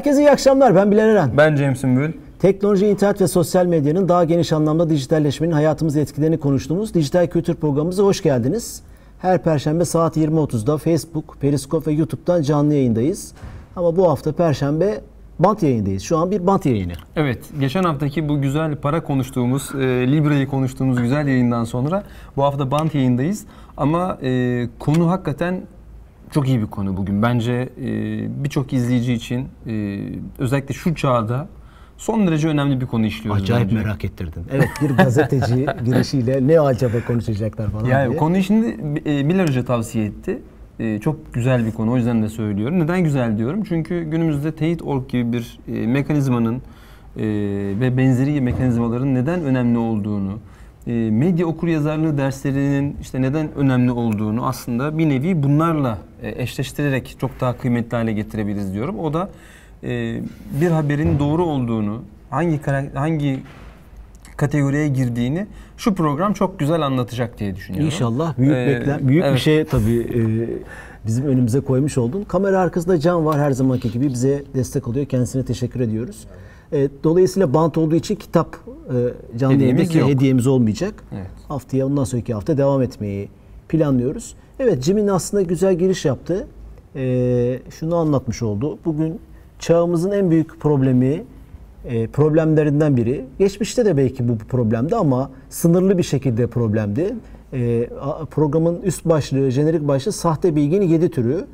Herkese iyi akşamlar. Ben Bilal Eren. Ben Cem Sümbül. Teknoloji, internet ve sosyal medyanın daha geniş anlamda dijitalleşmenin hayatımızı etkilerini konuştuğumuz dijital kültür programımıza hoş geldiniz. Her perşembe saat 20.30'da Facebook, Periscope ve YouTube'dan canlı yayındayız. Ama bu hafta perşembe bant yayındayız. Şu an bir bant yayını. Evet, geçen haftaki bu güzel para konuştuğumuz, e, Libra'yı konuştuğumuz güzel yayından sonra bu hafta bant yayındayız. Ama e, konu hakikaten çok iyi bir konu bugün. Bence e, birçok izleyici için e, özellikle şu çağda son derece önemli bir konu işliyoruz. Acayip bence. merak ettirdin. Evet bir gazeteci girişiyle ne acaba konuşacaklar falan Yani diye. konu şimdi e, Bilal Hoca tavsiye etti. E, çok güzel bir konu o yüzden de söylüyorum. Neden güzel diyorum? Çünkü günümüzde teyit.org gibi bir e, mekanizmanın e, ve benzeri mekanizmaların neden önemli olduğunu, medya okuryazarlığı derslerinin işte neden önemli olduğunu aslında bir nevi bunlarla e, eşleştirerek çok daha kıymetli hale getirebiliriz diyorum. O da e, bir haberin doğru olduğunu, hangi hangi kategoriye girdiğini şu program çok güzel anlatacak diye düşünüyorum. İnşallah büyük Ee, beklen büyük bir evet. şey tabii e, bizim önümüze koymuş oldun. Kamera arkasında Can var her zamanki gibi bize destek oluyor. Kendisine teşekkür ediyoruz. E, dolayısıyla bant olduğu için kitap e, canlı Hediyemiz yok. hediyemiz olmayacak. Evet. Haftaya ondan sonraki hafta devam etmeyi planlıyoruz. Evet Cem'in aslında güzel giriş yaptı. E, şunu anlatmış oldu. Bugün çağımızın en büyük problemi e, problemlerinden biri. Geçmişte de belki bu problemdi ama sınırlı bir şekilde problemdi. E, programın üst başlığı, jenerik başlığı sahte bilginin yedi türü.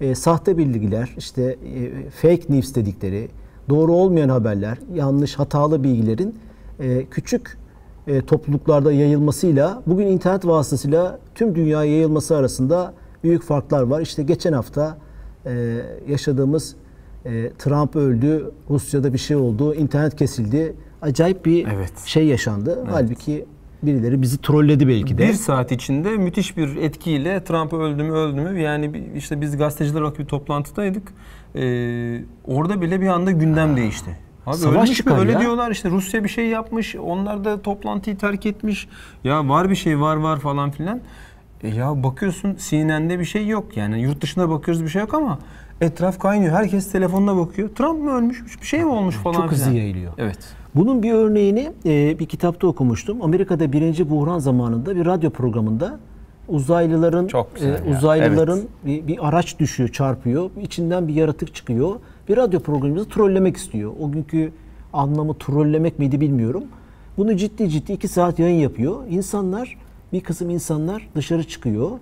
E, sahte bilgiler, işte e, fake news dedikleri, doğru olmayan haberler, yanlış, hatalı bilgilerin e, küçük e, topluluklarda yayılmasıyla bugün internet vasıtasıyla tüm dünyaya yayılması arasında büyük farklar var. İşte geçen hafta e, yaşadığımız e, Trump öldü, Rusya'da bir şey oldu, internet kesildi. Acayip bir Evet. şey yaşandı. Halbuki birileri bizi trolledi belki de. Bir saat içinde müthiş bir etkiyle Trump öldü mü öldü mü yani işte biz gazeteciler olarak bir toplantıdaydık. Ee, orada bile bir anda gündem değişti. Abi Savaş ölmüş mü? çıkar Öyle ya. diyorlar işte Rusya bir şey yapmış. Onlar da toplantıyı terk etmiş. Ya var bir şey var var falan filan. E ya bakıyorsun CNN'de bir şey yok. Yani yurt dışına bakıyoruz bir şey yok ama etraf kaynıyor. Herkes telefonuna bakıyor. Trump mı ölmüş? Bir şey mi olmuş falan Çok hızlı filan. yayılıyor. Evet. Bunun bir örneğini e, bir kitapta okumuştum. Amerika'da birinci buhran zamanında bir radyo programında uzaylıların Çok güzel e, uzaylıların bir, bir araç düşüyor, çarpıyor. İçinden bir yaratık çıkıyor. Bir radyo programımızı trollemek istiyor. O günkü anlamı trollemek miydi bilmiyorum. Bunu ciddi ciddi iki saat yayın yapıyor. İnsanlar, bir kısım insanlar dışarı çıkıyor e,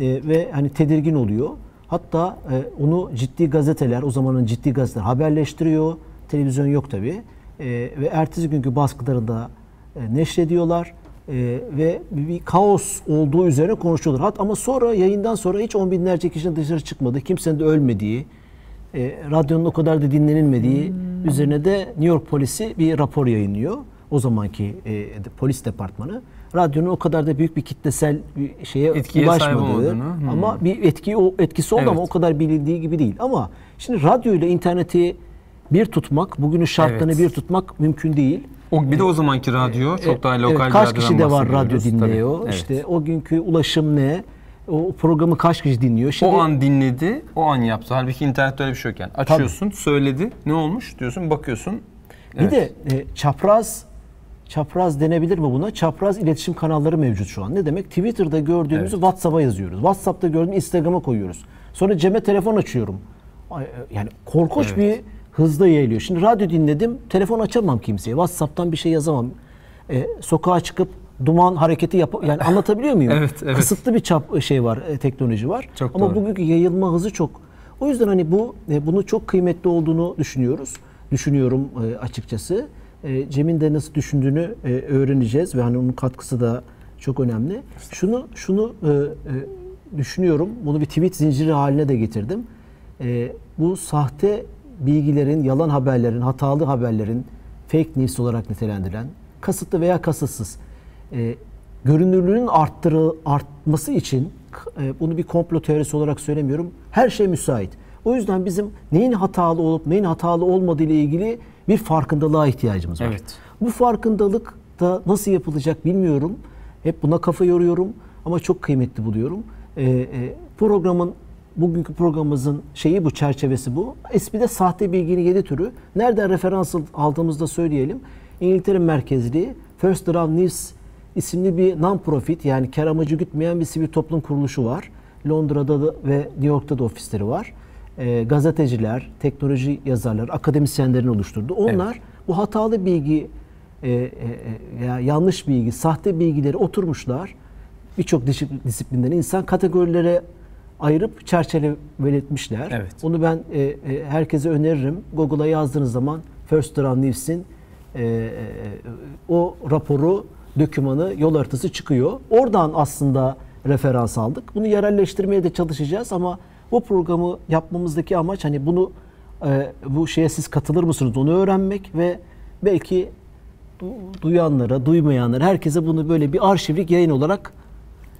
ve hani tedirgin oluyor. Hatta e, onu ciddi gazeteler, o zamanın ciddi gazeteler haberleştiriyor. Televizyon yok tabii. E, ve ertesi günkü baskılarında e, neşrediyorlar. E, ve bir, bir kaos olduğu üzerine konuşuyorlar. Hatta ama sonra yayından sonra hiç on binlerce kişinin dışarı çıkmadı. Kimsenin de ölmediği, e, radyonun o kadar da dinlenilmediği üzerine de New York polisi bir rapor yayınlıyor. O zamanki e, de- polis departmanı. Radyonun o kadar da büyük bir kitlesel bir şeye Etkiye ulaşmadığı hmm. ama bir etki o etkisi oldu Evet. ama o kadar bilindiği gibi değil. Ama şimdi radyo ile interneti bir tutmak, bugünün şartlarını Evet. bir tutmak mümkün değil. O, bir de o zamanki radyo çok daha Evet, lokal bir kaç kişi de var radyo bahsediyoruz. Tabii, dinliyor. evet. İşte o günkü ulaşım ne? O programı kaç kişi dinliyor? Şimdi o an dinledi, o an yaptı. Halbuki internette öyle bir şey yok yani. Açıyorsun, söyledi, ne olmuş diyorsun, bakıyorsun. Bir de e, çapraz çapraz denebilir mi buna? Çapraz iletişim kanalları mevcut şu an. Ne demek? Twitter'da gördüğümüzü Evet. WhatsApp'a yazıyoruz. WhatsApp'ta gördüğümü Instagram'a koyuyoruz. Sonra Cem'e telefon açıyorum. E, Yani korkunç Evet. bir hızda yayılıyor. Şimdi radyo dinledim, telefon açamam kimseye. WhatsApp'tan bir şey yazamam. E, sokağa çıkıp duman hareketi yap yani anlatabiliyor muyum? Evet, evet. Kısıtlı bir çap şey var, e, teknoloji var. Çok Ama doğru. bugünkü yayılma hızı çok. O yüzden hani bu e, bunu çok kıymetli olduğunu düşünüyoruz. Düşünüyorum e, açıkçası. E, Cem'in de nasıl düşündüğünü e, öğreneceğiz ve hani onun katkısı da çok önemli. Şunu şunu e, e, düşünüyorum. Bunu bir tweet zinciri haline de getirdim. E, bu sahte bilgilerin, yalan haberlerin, hatalı haberlerin fake news olarak nitelendirilen kasıtlı veya kasıtsız e, görünürlüğünün arttırı, artması için e, bunu bir komplo teorisi olarak söylemiyorum. Her şey müsait. O yüzden bizim neyin hatalı olup neyin hatalı olmadığı ile ilgili bir farkındalığa ihtiyacımız var. Evet. Bu farkındalık da nasıl yapılacak bilmiyorum. Hep buna kafa yoruyorum ama çok kıymetli buluyorum. E, e, programın bugünkü programımızın şeyi bu, çerçevesi bu. İsmi de sahte bilginin 7 türü. Nereden referans aldığımızda söyleyelim. İngiltere merkezli First Draft News isimli bir non-profit yani kar amacı gütmeyen bir sivil toplum kuruluşu var. Londra'da da ve New York'ta da ofisleri var. E, gazeteciler, teknoloji yazarları, akademisyenlerin oluşturdu. Onlar evet. bu hatalı bilgi, e, e, ya yanlış bilgi, sahte bilgileri oturmuşlar. Birçok disiplinden insan kategorilere ayırıp çerçeveletmişler. Evet. Onu ben e, e, herkese öneririm. Google'a yazdığınız zaman First Draft News'in e, e, o raporu, dokümanı, yol haritası çıkıyor. Oradan aslında referans aldık. Bunu yerelleştirmeye de çalışacağız ama bu programı yapmamızdaki amaç hani bunu e, bu şeye siz katılır mısınız onu öğrenmek ve belki duyanlara, duymayanlara, herkese bunu böyle bir arşivlik yayın olarak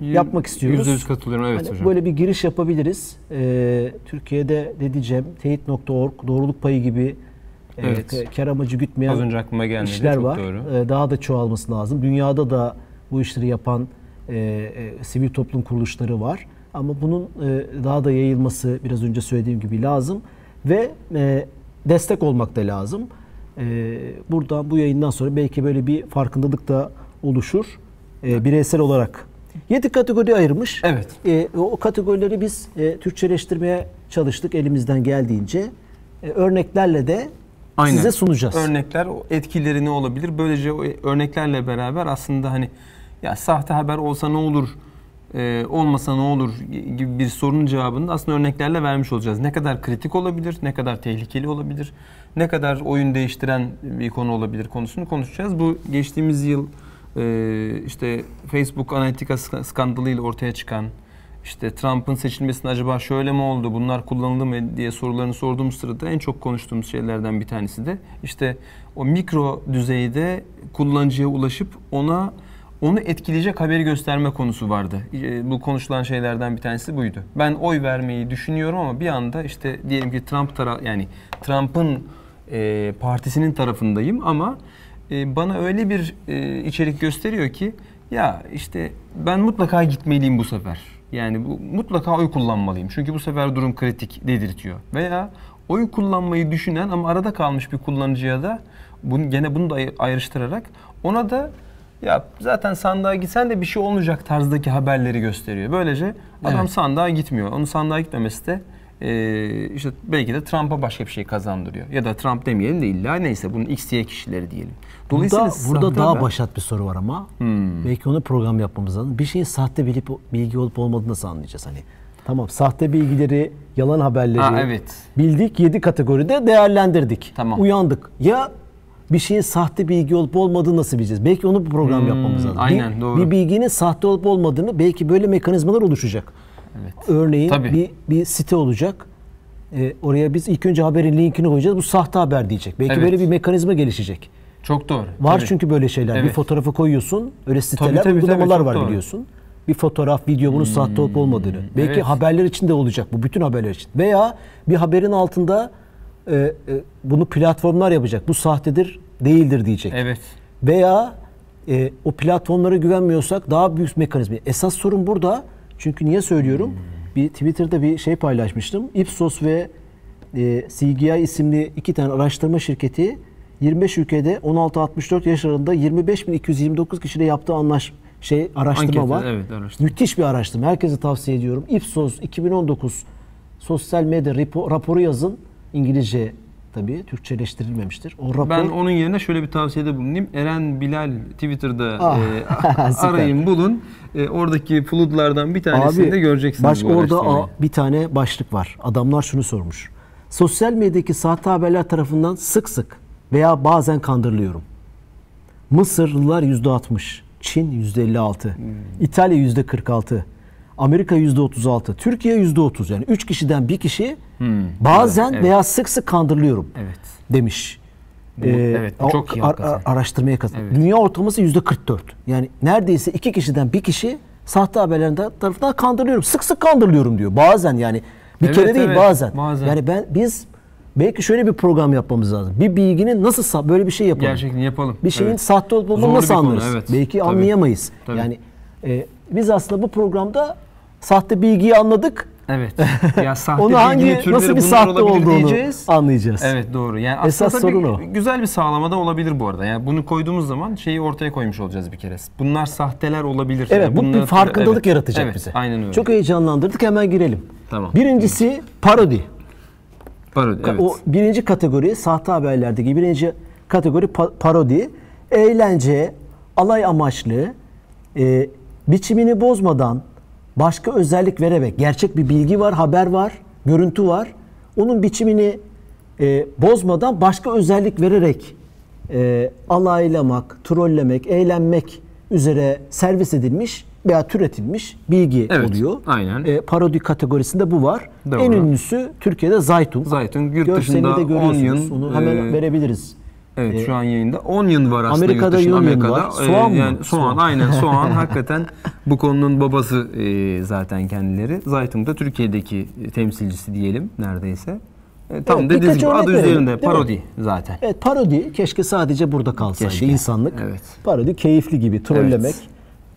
yapmak istiyoruz. %100 katılıyorum evet hani hocam. Böyle bir giriş yapabiliriz. Ee, Türkiye'de dediceğim teyit.org, doğruluk payı gibi e, evet. e, kar amacı gütmeyen Az önce aklıma gelmedi. işler Çok var. Doğru. Ee, daha da çoğalması lazım. Dünyada da bu işleri yapan e, e, sivil toplum kuruluşları var. Ama bunun e, daha da yayılması biraz önce söylediğim gibi lazım. Ve e, destek olmak da lazım. E, buradan bu yayından sonra belki böyle bir farkındalık da oluşur. E, bireysel olarak 7 kategori ayırmış. Evet. E, o kategorileri biz e, Türkçeleştirmeye çalıştık elimizden geldiğince. E, örneklerle de Aynen. size sunacağız. Örnekler etkileri ne olabilir? Böylece o örneklerle beraber aslında hani ya sahte haber olsa ne olur? e, olmasa ne olur gibi bir sorunun cevabını aslında örneklerle vermiş olacağız. Ne kadar kritik olabilir, ne kadar tehlikeli olabilir, ne kadar oyun değiştiren bir konu olabilir konusunu konuşacağız. Bu geçtiğimiz yıl e, işte Facebook analitika skandalıyla ortaya çıkan işte Trump'ın seçilmesinde acaba şöyle mi oldu, bunlar kullanıldı mı diye sorularını sorduğumuz sırada en çok konuştuğumuz şeylerden bir tanesi de işte o mikro düzeyde kullanıcıya ulaşıp ona onu etkileyecek haberi gösterme konusu vardı. E, bu konuşulan şeylerden bir tanesi buydu. Ben oy vermeyi düşünüyorum ama bir anda işte diyelim ki Trump taraf yani Trump'ın e, partisinin tarafındayım ama e, bana öyle bir e, içerik gösteriyor ki ya işte ben mutlaka gitmeliyim bu sefer. Yani bu, mutlaka oy kullanmalıyım. Çünkü bu sefer durum kritik dedirtiyor. Veya oy kullanmayı düşünen ama arada kalmış bir kullanıcıya da bunu, gene bunu da ayrıştırarak ona da ya zaten sandığa gitsen de bir şey olmayacak tarzdaki haberleri gösteriyor. Böylece adam evet. sandığa gitmiyor. Onun sandığa gitmemesi de e, işte belki de Trump'a başka bir şey kazandırıyor. Ya da Trump demeyelim de illa neyse bunun X, Y kişileri diyelim. Dolayısıyla burada, burada daha ben... başat bir soru var ama hmm. belki onu program yapmamız lazım. Bir şeyin sahte bilip bilgi olup olmadığını nasıl anlayacağız hani? Tamam sahte bilgileri, yalan haberleri ha, evet. bildik 7 kategoride değerlendirdik. Tamam. Uyandık. Ya bir şeyin sahte bilgi olup olmadığını nasıl bileceğiz? Belki onu bir program hmm, yapmamız lazım. Aynen bir, doğru. Bir bilginin sahte olup olmadığını belki böyle mekanizmalar oluşacak. Evet. Örneğin Tabii. bir bir site olacak. Ee, oraya biz ilk önce haberin linkini koyacağız. Bu sahte haber diyecek. Belki evet. böyle bir mekanizma gelişecek. Çok doğru. Var tabii. çünkü böyle şeyler. Evet. Bir fotoğrafı koyuyorsun. Öyle siteler, tabii, tabii, uygulamalar tabii, var doğru. biliyorsun. Bir fotoğraf, video bunun hmm. sahte olup olmadığını. Belki evet. haberler için de olacak bu. Bütün haberler için. Veya bir haberin altında e, e, bunu platformlar yapacak. Bu sahtedir değildir diyecek. Evet. Veya e, o platformlara güvenmiyorsak daha büyük mekanizma. Esas sorun burada. Çünkü niye söylüyorum? Hmm. Bir Twitter'da bir şey paylaşmıştım. Ipsos ve e, CGI isimli iki tane araştırma şirketi 25 ülkede 16-64 yaş aralığında 25.229 kişiyle yaptığı anlaş şey araştırma Anketi, var. Evet, araştırma. Müthiş bir araştırma. Herkese tavsiye ediyorum. Ipsos 2019 sosyal medya raporu yazın. İngilizce tabii. Türkçeleştirilmemiştir. O rapor... Ben onun yerine şöyle bir tavsiyede bulunayım. Eren Bilal Twitter'da ah, e, arayın bulun. E, oradaki floodlardan bir tanesini Abi, de göreceksiniz. Baş, orada a, bir tane başlık var. Adamlar şunu sormuş. Sosyal medyadaki sahte haberler tarafından sık sık veya bazen kandırılıyorum. Mısırlılar %60, Çin %56, hmm. İtalya %46, Amerika %36, Türkiye %30. Yani 3 kişiden bir kişi hmm. bazen evet. veya sık sık kandırılıyorum evet. demiş. Bu, ee, evet, bu çok iyi ar- araştırmaya katıldı. Evet. Dünya ortalaması %44. Yani neredeyse iki kişiden bir kişi sahte haberlerin tarafından kandırılıyorum. Sık sık kandırılıyorum diyor. Bazen yani bir evet, kere değil evet, bazen. bazen. Yani ben biz belki şöyle bir program yapmamız lazım. Bir bilginin nasıl böyle bir şey yapalım. Gerçekten yapalım. Bir şeyin evet. sahte olup olmadığını nasıl anlarız? Konu, evet. Belki Tabii. anlayamayız. Tabii. Yani e, biz aslında bu programda sahte bilgiyi anladık. Evet. Ya sahte Onu hangi nasıl bir sahte olduğunu diyeceğiz. anlayacağız. Evet doğru. Yani Esas aslında tabii sorun o. güzel bir sağlamada olabilir bu arada. Yani bunu koyduğumuz zaman şeyi ortaya koymuş olacağız bir kere. Bunlar sahteler olabilir. Evet Yani bu bir farkındalık evet, yaratacak evet, bize. Aynen öyle. Çok heyecanlandırdık hemen girelim. Tamam. Birincisi parodi. Parodi, evet. O birinci kategori sahte haberlerdeki birinci kategori pa- parodi. Eğlence, alay amaçlı, e, biçimini bozmadan başka özellik vererek gerçek bir bilgi var, haber var, görüntü var. Onun biçimini e, bozmadan başka özellik vererek e, alaylamak, trollemek, eğlenmek üzere servis edilmiş veya türetilmiş bilgi Evet, oluyor. aynen. E, parodi kategorisinde bu var. Doğru. En ünlüsü Türkiye'de Zaytung. Zaytung yurt Görselini dışında de görüyorsunuz. 10 yıl, Onu hemen e, verebiliriz. Evet Ee, şu an yayında 10 yıl var aslında Amerika'da yurt dışında, Amerika'da. var. Ee, Soğan mı? Yani soğan, Soğan. aynen soğan hakikaten bu konunun babası e, zaten kendileri. Zaytung da Türkiye'deki temsilcisi diyelim neredeyse. E, tam Evet, dediğiniz gibi adı verelim, üzerinde değil mi? parodi zaten. Evet parodi keşke sadece burada kalsaydı Keşke. insanlık. Evet. Parodi keyifli gibi trollemek.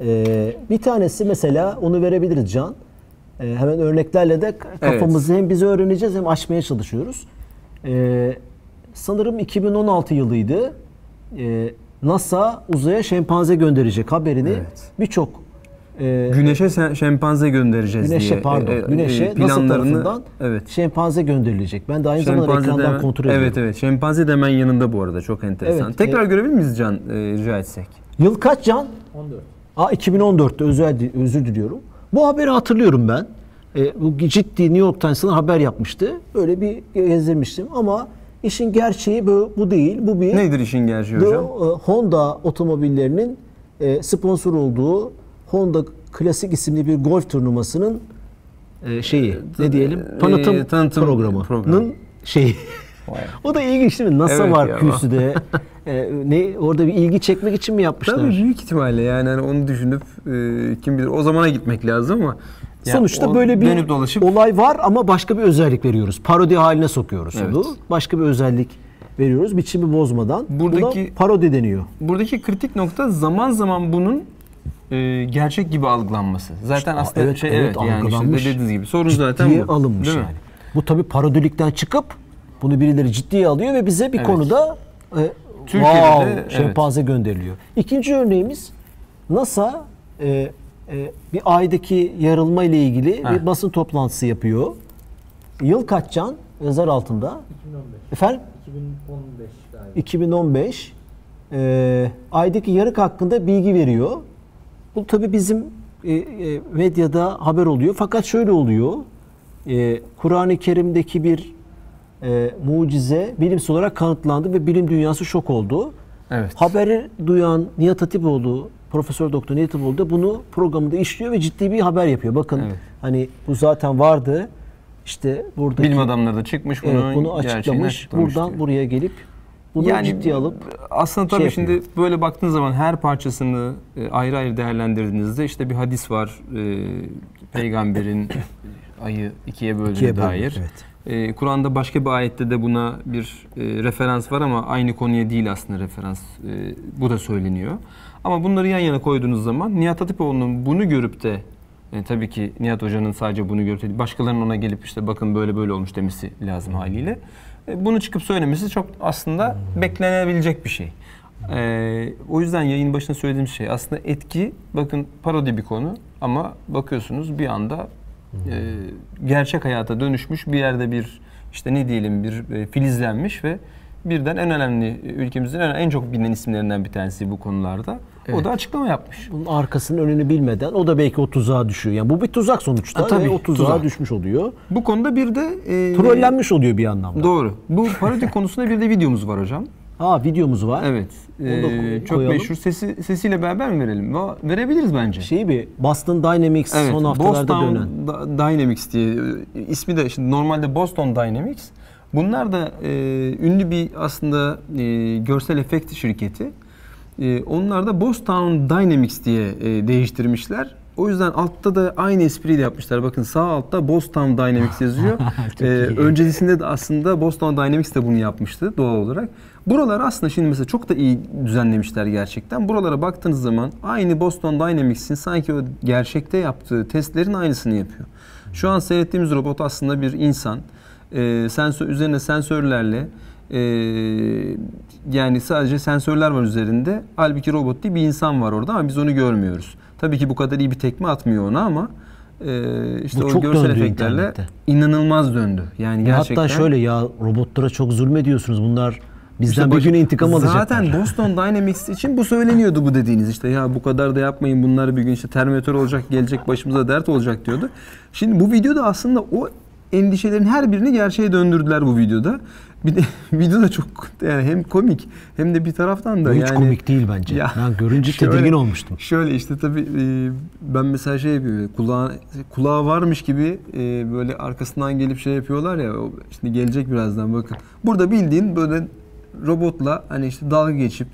Ee, bir tanesi mesela onu verebiliriz Can. Ee, hemen örneklerle de kafamızı hem bizi öğreneceğiz hem açmaya çalışıyoruz. Ee, sanırım 2016 yılıydı. Ee, NASA uzaya şempanze gönderecek haberini Evet. birçok e, Güneşe sen- şempanze göndereceğiz Güneşe diye. pardon. e, e, Güneşe NASA planlarını tarafından evet. şempanze gönderilecek. Ben de aynı zamanda ekrandan de- kontrol ediyorum. Evet evet. Şempanze de hemen yanında bu arada çok enteresan. Evet, Tekrar e- görebilir miyiz Can e, rica etsek? Yıl kaç Can? 14. Aa 2014'te özür, özür diliyorum. Bu haberi hatırlıyorum ben. E, bu ciddi New York Times'ın haber yapmıştı. Öyle bir gezdirmiştim ama işin gerçeği bu, bu değil. Bu bir Nedir işin gerçeği The, hocam? e, Honda otomobillerinin e, sponsor olduğu Honda Klasik isimli bir golf turnuvasının e, şeyi ne diyelim e, tanıtım, tanıtım programının programı. şeyi. o da ilginç değil mi? NASA Evet var kürsüde. E, ne orada bir ilgi çekmek için mi yapmışlar? Tabii büyük ihtimalle yani hani onu düşünüp e, kim bilir o zamana gitmek lazım ama ya Sonuçta böyle bir dolaşıp olay var ama başka bir özellik veriyoruz. Parodi haline sokuyoruz Evet. onu. Başka bir özellik veriyoruz biçimi bozmadan. Buradaki- Buna parodi deniyor. buradaki kritik nokta zaman zaman bunun e, gerçek gibi algılanması. Zaten Aa, aslında evet, şey evet, evet, yani algılanmış. dediğiniz gibi sorun zaten Ciddiye bu. alınmış Değil mi? yani. Bu tabii parodilikten çıkıp bunu birileri ciddiye alıyor ve bize bir Evet. konuda e, Türkiye'de wow, de, evet. şempanze gönderiliyor. İkinci örneğimiz NASA e, e, bir aydaki yarılma ile ilgili Heh. bir basın toplantısı yapıyor. Yıl kaç Can? Yazar altında. 2015. Efendim? 2015 galiba. 2015 e, aydaki yarık hakkında bilgi veriyor. Bu tabi bizim e, e, medyada haber oluyor. Fakat şöyle oluyor. E, Kur'an-ı Kerim'deki bir e, mucize bilimsel olarak kanıtlandı ve bilim dünyası şok oldu. Evet. Haberi duyan Nihat Hatipoğlu, Profesör Doktor Nihat Hatipoğlu da bunu programında işliyor ve ciddi bir haber yapıyor. Bakın Evet. hani bu zaten vardı. İşte buradaki Bilim adamları da çıkmış bunu, evet, bunu açıklamış. Buradan diyor. buraya gelip bunu ciddiye alıp aslında tabii şey şimdi yapıyor. böyle baktığın zaman her parçasını e, ayrı ayrı değerlendirdiğinizde işte bir hadis var e, peygamberin ayı ikiye böldüğüne dair. evet. E, Kur'an'da başka bir ayette de buna bir e, referans var ama aynı konuya değil aslında referans. E, bu da söyleniyor. Ama bunları yan yana koyduğunuz zaman Nihat Hatipoğlu'nun bunu görüp de e, tabii ki Nihat Hoca'nın sadece bunu görüp değil, başkalarının ona gelip işte bakın böyle böyle olmuş demesi lazım haliyle. E, bunu çıkıp söylemesi çok aslında beklenebilecek bir şey. E, o yüzden yayın başında söylediğim şey aslında etki bakın parodi bir konu ama bakıyorsunuz bir anda e, gerçek hayata dönüşmüş bir yerde bir işte ne diyelim bir e, filizlenmiş ve birden en önemli ülkemizin en, en çok bilinen isimlerinden bir tanesi bu konularda. O da açıklama yapmış. bunun arkasının önünü bilmeden o da belki o tuzağa düşüyor. Yani bu bir tuzak sonuçta Ha, tabii, ve o tuzağa tuzak. düşmüş oluyor. Bu konuda bir de e, Trollenmiş oluyor bir anlamda. Doğru. Bu parodi konusunda bir de videomuz var hocam. Ha videomuz var. Evet. Ee, çok koyalım. meşhur sesi sesiyle beraber mi verelim? Verebiliriz bence. Şey bir Boston Dynamics Evet, son haftalarda Boston dönen. Da- Dynamics diye ismi de şimdi normalde Boston Dynamics. Bunlar da e, ünlü bir aslında e, görsel efekt şirketi. E, onlar da Boston Dynamics diye e, değiştirmişler. O yüzden altta da aynı espriyi de yapmışlar. Bakın sağ altta Boston Dynamics yazıyor. Ee, öncesinde de aslında Boston Dynamics de bunu yapmıştı doğal olarak. Buralar aslında şimdi mesela çok da iyi düzenlemişler gerçekten. Buralara baktığınız zaman aynı Boston Dynamics'in sanki o gerçekte yaptığı testlerin aynısını yapıyor. Şu an seyrettiğimiz robot aslında bir insan. Ee, sensör üzerine sensörlerle ee, yani sadece sensörler var üzerinde. Halbuki robot değil bir insan var orada ama biz onu görmüyoruz. Tabii ki bu kadar iyi bir tekme atmıyor ona ama ee, işte Bu o çok görsel efektlerle internette. inanılmaz döndü. Yani Ya gerçekten. Hatta şöyle ya robotlara çok zulmediyorsunuz. Bunlar bizden İşte bir gün intikam alacaklar. Zaten Boston Dynamics için bu söyleniyordu bu dediğiniz işte ya bu kadar da yapmayın bunlar bir gün işte Terminator olacak gelecek başımıza dert olacak diyordu. Şimdi bu videoda aslında o endişelerin her birini gerçeğe döndürdüler bu videoda. Bir de video da çok yani hem komik hem de bir taraftan da Bu hiç yani komik değil bence. Ya, ben görünce şöyle- tedirgin olmuştum. Şöyle işte tabii e, ben mesela şey yapıyorum kulağı, kulağı varmış gibi e, böyle arkasından gelip şey yapıyorlar ya şimdi gelecek birazdan bakın. Burada bildiğin böyle robotla hani işte dalga geçip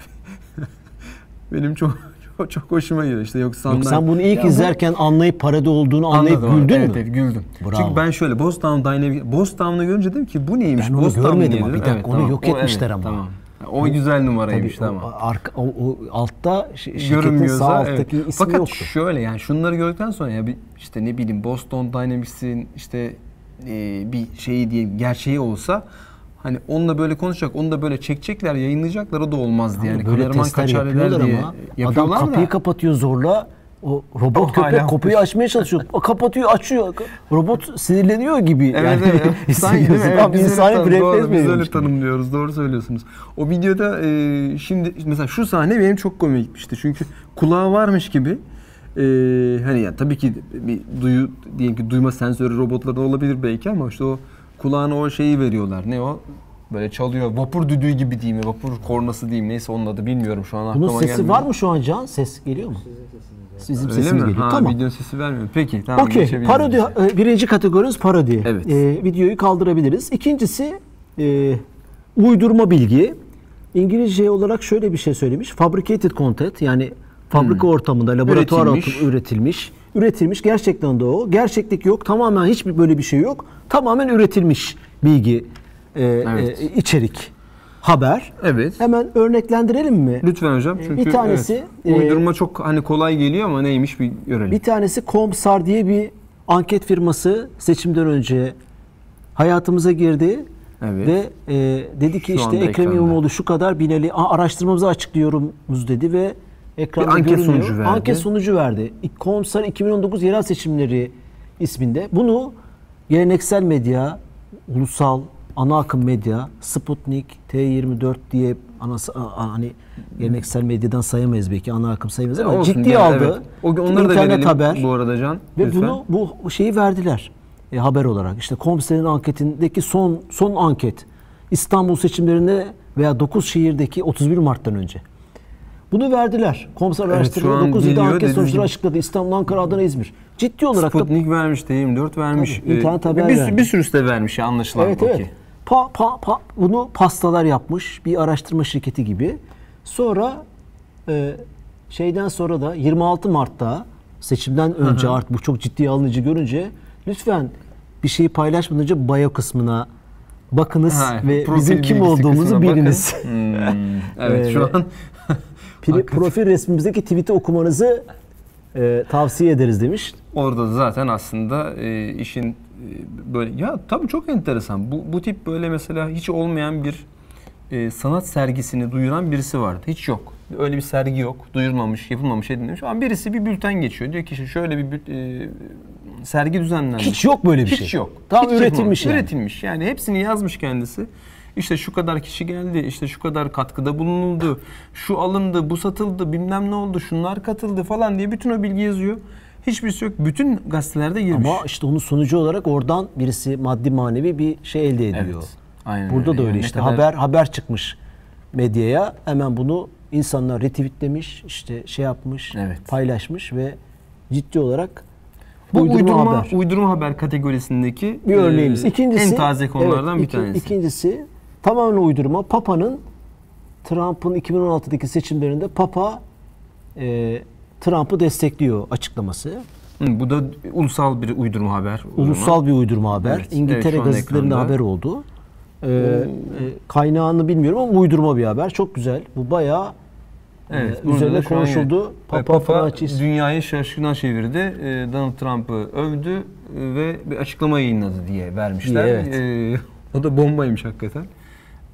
benim çok çok, çok hoşuma gidiyor işte yok Yok, sen bunu ilk Ya bu- izlerken anlayıp parodi olduğunu anlayıp Anladım güldün evet, mü? Evet güldüm. Bravo. Çünkü ben şöyle Boston Dynamics Boston'u görünce dedim ki bu neymiş? Ben onu görmedim ama bir dakika, onu yok o etmişler ama. Tamam. O güzel numaraymış Tabii, tamam. o, arka, o, o altta şi- şirketin sağ evet. alttaki ismi Fakat yoktu. şöyle yani şunları gördükten sonra ya bir işte ne bileyim Boston Dynamics'in işte e, bir şeyi diyelim gerçeği olsa hani onunla böyle konuşacak, onu da böyle çekecekler, yayınlayacaklar o da olmazdı yani. Böyle Kameraman testler kaçar eder yapıyorlar diye ama adam yapıyorlar kapıyı da. kapatıyor zorla. O robot O köpek hala- kapıyı açmaya çalışıyor. O kapatıyor, açıyor. Robot sinirleniyor gibi. Evet yani. evet. Sanki değil mi? Hissediyorsun. Evet, Tam biz öyle insani tan- bir doğru, Biz öyle tanımlıyoruz. Doğru söylüyorsunuz. O videoda e, şimdi mesela şu sahne benim çok komik gitmişti. Çünkü kulağı varmış gibi e, hani ya tabii ki bir duyu diyelim ki duyma sensörü robotlarda olabilir belki ama işte o kulağına o şeyi veriyorlar. Ne o? Böyle çalıyor. Vapur düdüğü gibi diyeyim mi? Vapur kornası diyeyim. Neyse onun adı bilmiyorum şu an aklıma Bunun sesi gelmiyor. var mı şu an Can? Ses geliyor mu? Bizim Öyle sesimiz mi? geliyor. Ha, tamam. video sesi vermiyor. Peki tamam. Okey. geçebiliriz Parodi e, birinci kategorimiz parodi. Evet. E, videoyu kaldırabiliriz. İkincisi e, uydurma bilgi. İngilizce olarak şöyle bir şey söylemiş. Fabricated content yani fabrika ortamında laboratuvar Hmm. Üretilmiş. ortamı üretilmiş. Üretilmiş. Gerçekten de o. Gerçeklik yok. Tamamen hiçbir böyle bir şey yok. Tamamen üretilmiş bilgi, e, Evet. e, içerik, haber. Evet. Hemen örneklendirelim mi? Lütfen hocam. Çünkü Bir tanesi, evet, e, uydurma çok hani kolay geliyor ama neymiş bir görelim. Bir tanesi Comsar diye bir anket firması seçimden önce hayatımıza girdi. Evet. Ve e, dedi ki Şu işte Ekrem. İmamoğlu şu kadar Binali Aa, araştırmamızı açıklıyoruz dedi ve ekranda Bir anket sonucu verdi. Anket sonucu verdi. Comsar 2019 yerel seçimleri isminde. Bunu geleneksel medya, ulusal, ana akım medya, Sputnik, T24 diye ana, hani geleneksel medyadan sayamayız belki ana akım sayamayız ama Olsun, ciddiye gene, aldı. evet. O, onları da verelim haber. bu arada Can. Ve lütfen. bunu bu şeyi verdiler e, haber olarak. İşte Komser'in anketindeki son son anket İstanbul seçimlerinde veya 9 şehirdeki 31 Mart'tan önce. Bunu verdiler. Komiser Evet, araştırma şu an 9 ilde anket sonuçları açıkladı. İstanbul, Ankara, Adana, İzmir. Ciddi olarak da Sputnik vermiş, T24 vermiş. Tabii, internet haber bir, verdi. bir sürü site vermiş anlaşılan. Evet evet. Pa, pa, pa, bunu pastalar yapmış bir araştırma şirketi gibi. Sonra e, şeyden sonra da 26 Mart'ta seçimden önce artık bu çok ciddi alıcı görünce lütfen bir şeyi paylaşmadan önce bio kısmına bakınız Ha, ve bizim kim olduğumuzu biliniz. Hmm, evet Ee, şu an Pri- profil resmimizdeki tweet'i okumanızı e, tavsiye ederiz demiş. orada da zaten aslında e, işin e, böyle ya tabii çok enteresan. Bu bu tip böyle mesela hiç olmayan bir e, sanat sergisini duyuran birisi vardı. Hiç yok. Öyle bir sergi yok. Duyurmamış, yapılmamış, edilmemiş. Ama birisi bir bülten geçiyor. Diyor ki işte şöyle bir e, sergi düzenlenmiş. Hiç yok böyle bir Hiç şey. yok. Tam Hiç üretilmiş yapılmamış. yani. Üretilmiş. Yani hepsini yazmış kendisi. İşte şu kadar kişi geldi, işte şu kadar katkıda bulunuldu, şu alındı, bu satıldı, bilmem ne oldu, şunlar katıldı falan diye bütün o bilgi yazıyor. Hiçbirisi yok. Bütün gazetelerde girmiş. Ama işte onun sonucu olarak oradan birisi maddi manevi bir şey elde ediyor. Evet. Aynen Burada da Yani öyle ne işte kadar- haber haber çıkmış medyaya hemen bunu insanlar retweetlemiş işte şey yapmış Evet. paylaşmış ve ciddi olarak Bu uydurma, uydurma, haber uydurma haber kategorisindeki bir örneğimiz. e, İkincisi en taze konulardan evet, bir tanesi. İkincisi tamamen uydurma. Papa'nın Trump'ın 2016'daki seçimlerinde Papa e, Trump'ı destekliyor açıklaması. Hı, bu da ulusal bir uydurma haber. zaman. Ulusal bir uydurma haber. Evet, İngiltere evet, gazetelerinde ekranda. haber oldu. Ee, e, kaynağını bilmiyorum ama uydurma bir haber. Çok güzel. Bu bayağı Evet, e, üzerine şu an konuşuldu. yine- Papa, Papa Francis dünyayı şaşkına çevirdi. Ee, Donald Trump'ı övdü e, ve bir açıklama yayınladı diye vermişler. Evet. Ee, o da bombaymış hakikaten.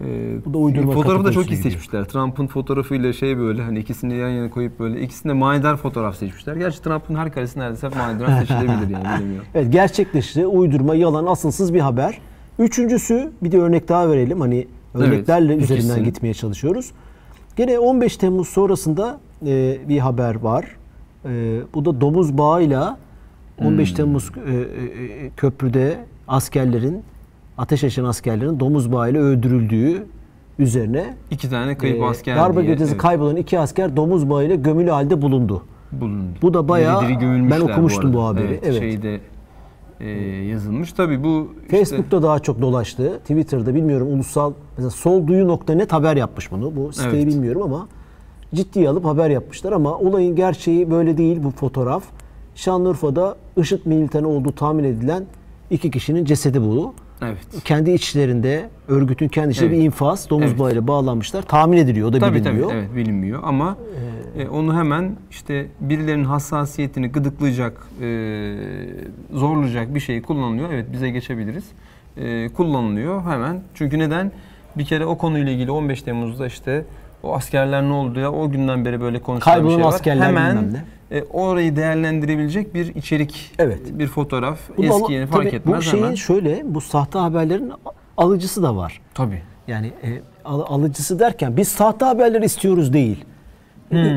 Ee, Bu da uydurma Fotoğrafı da çok iyi seçmişler. Trump'ın fotoğrafıyla şey böyle hani ikisini yan yana koyup böyle ikisinde manidar fotoğraf seçmişler. Gerçi Trump'ın her karesi neredeyse manidar seçilebilir yani bilmiyorum. Evet gerçekleşti. Uydurma, yalan, asılsız bir haber. Üçüncüsü bir de örnek daha verelim. Hani örneklerle Evet, üzerinden ikisi. gitmeye çalışıyoruz. Gene 15 Temmuz sonrasında e, bir haber var. E, bu da domuz bağıyla 15 Hmm. Temmuz e, e, köprüde askerlerin ateş açan askerlerin domuz bağıyla öldürüldüğü üzerine İki tane kayıp e, asker darbe diye, evet, kaybolan iki asker domuz bağıyla gömülü halde bulundu. bulundu. Bu da bayağı- Diri diri gömülmüşler ben okumuştum bu arada. haberi, evet. Şeyde e, yazılmış. Tabii bu işte, Facebook'ta daha çok dolaştı. Twitter'da bilmiyorum ulusal mesela solduyu.net haber yapmış bunu. Bu siteyi Evet. bilmiyorum ama ciddiye alıp haber yapmışlar ama olayın gerçeği böyle değil bu fotoğraf. Şanlıurfa'da IŞİD militanı olduğu tahmin edilen iki kişinin cesedi bu. Evet. Kendi içlerinde örgütün kendi içinde Evet. bir infaz domuz Evet. bağıyla bağlanmışlar. Tahmin ediliyor. O da Tabii tabii bilinmiyor. evet bilinmiyor ama e, onu hemen işte birilerinin hassasiyetini gıdıklayacak, e, zorlayacak bir şey kullanılıyor. Evet bize geçebiliriz. E, kullanılıyor hemen. Çünkü neden? Bir kere o konuyla ilgili 15 Temmuz'da işte o askerler ne oldu ya o günden beri böyle konuşulan bir Kaybolan şey var. askerler hemen bilmem e, orayı değerlendirebilecek bir içerik, Evet. bir fotoğraf, Bu eski yeni fark etmez Bu şeyin hemen. şöyle bu sahte haberlerin alıcısı da var. Tabii. Yani e, al- alıcısı derken biz sahte haberler istiyoruz değil.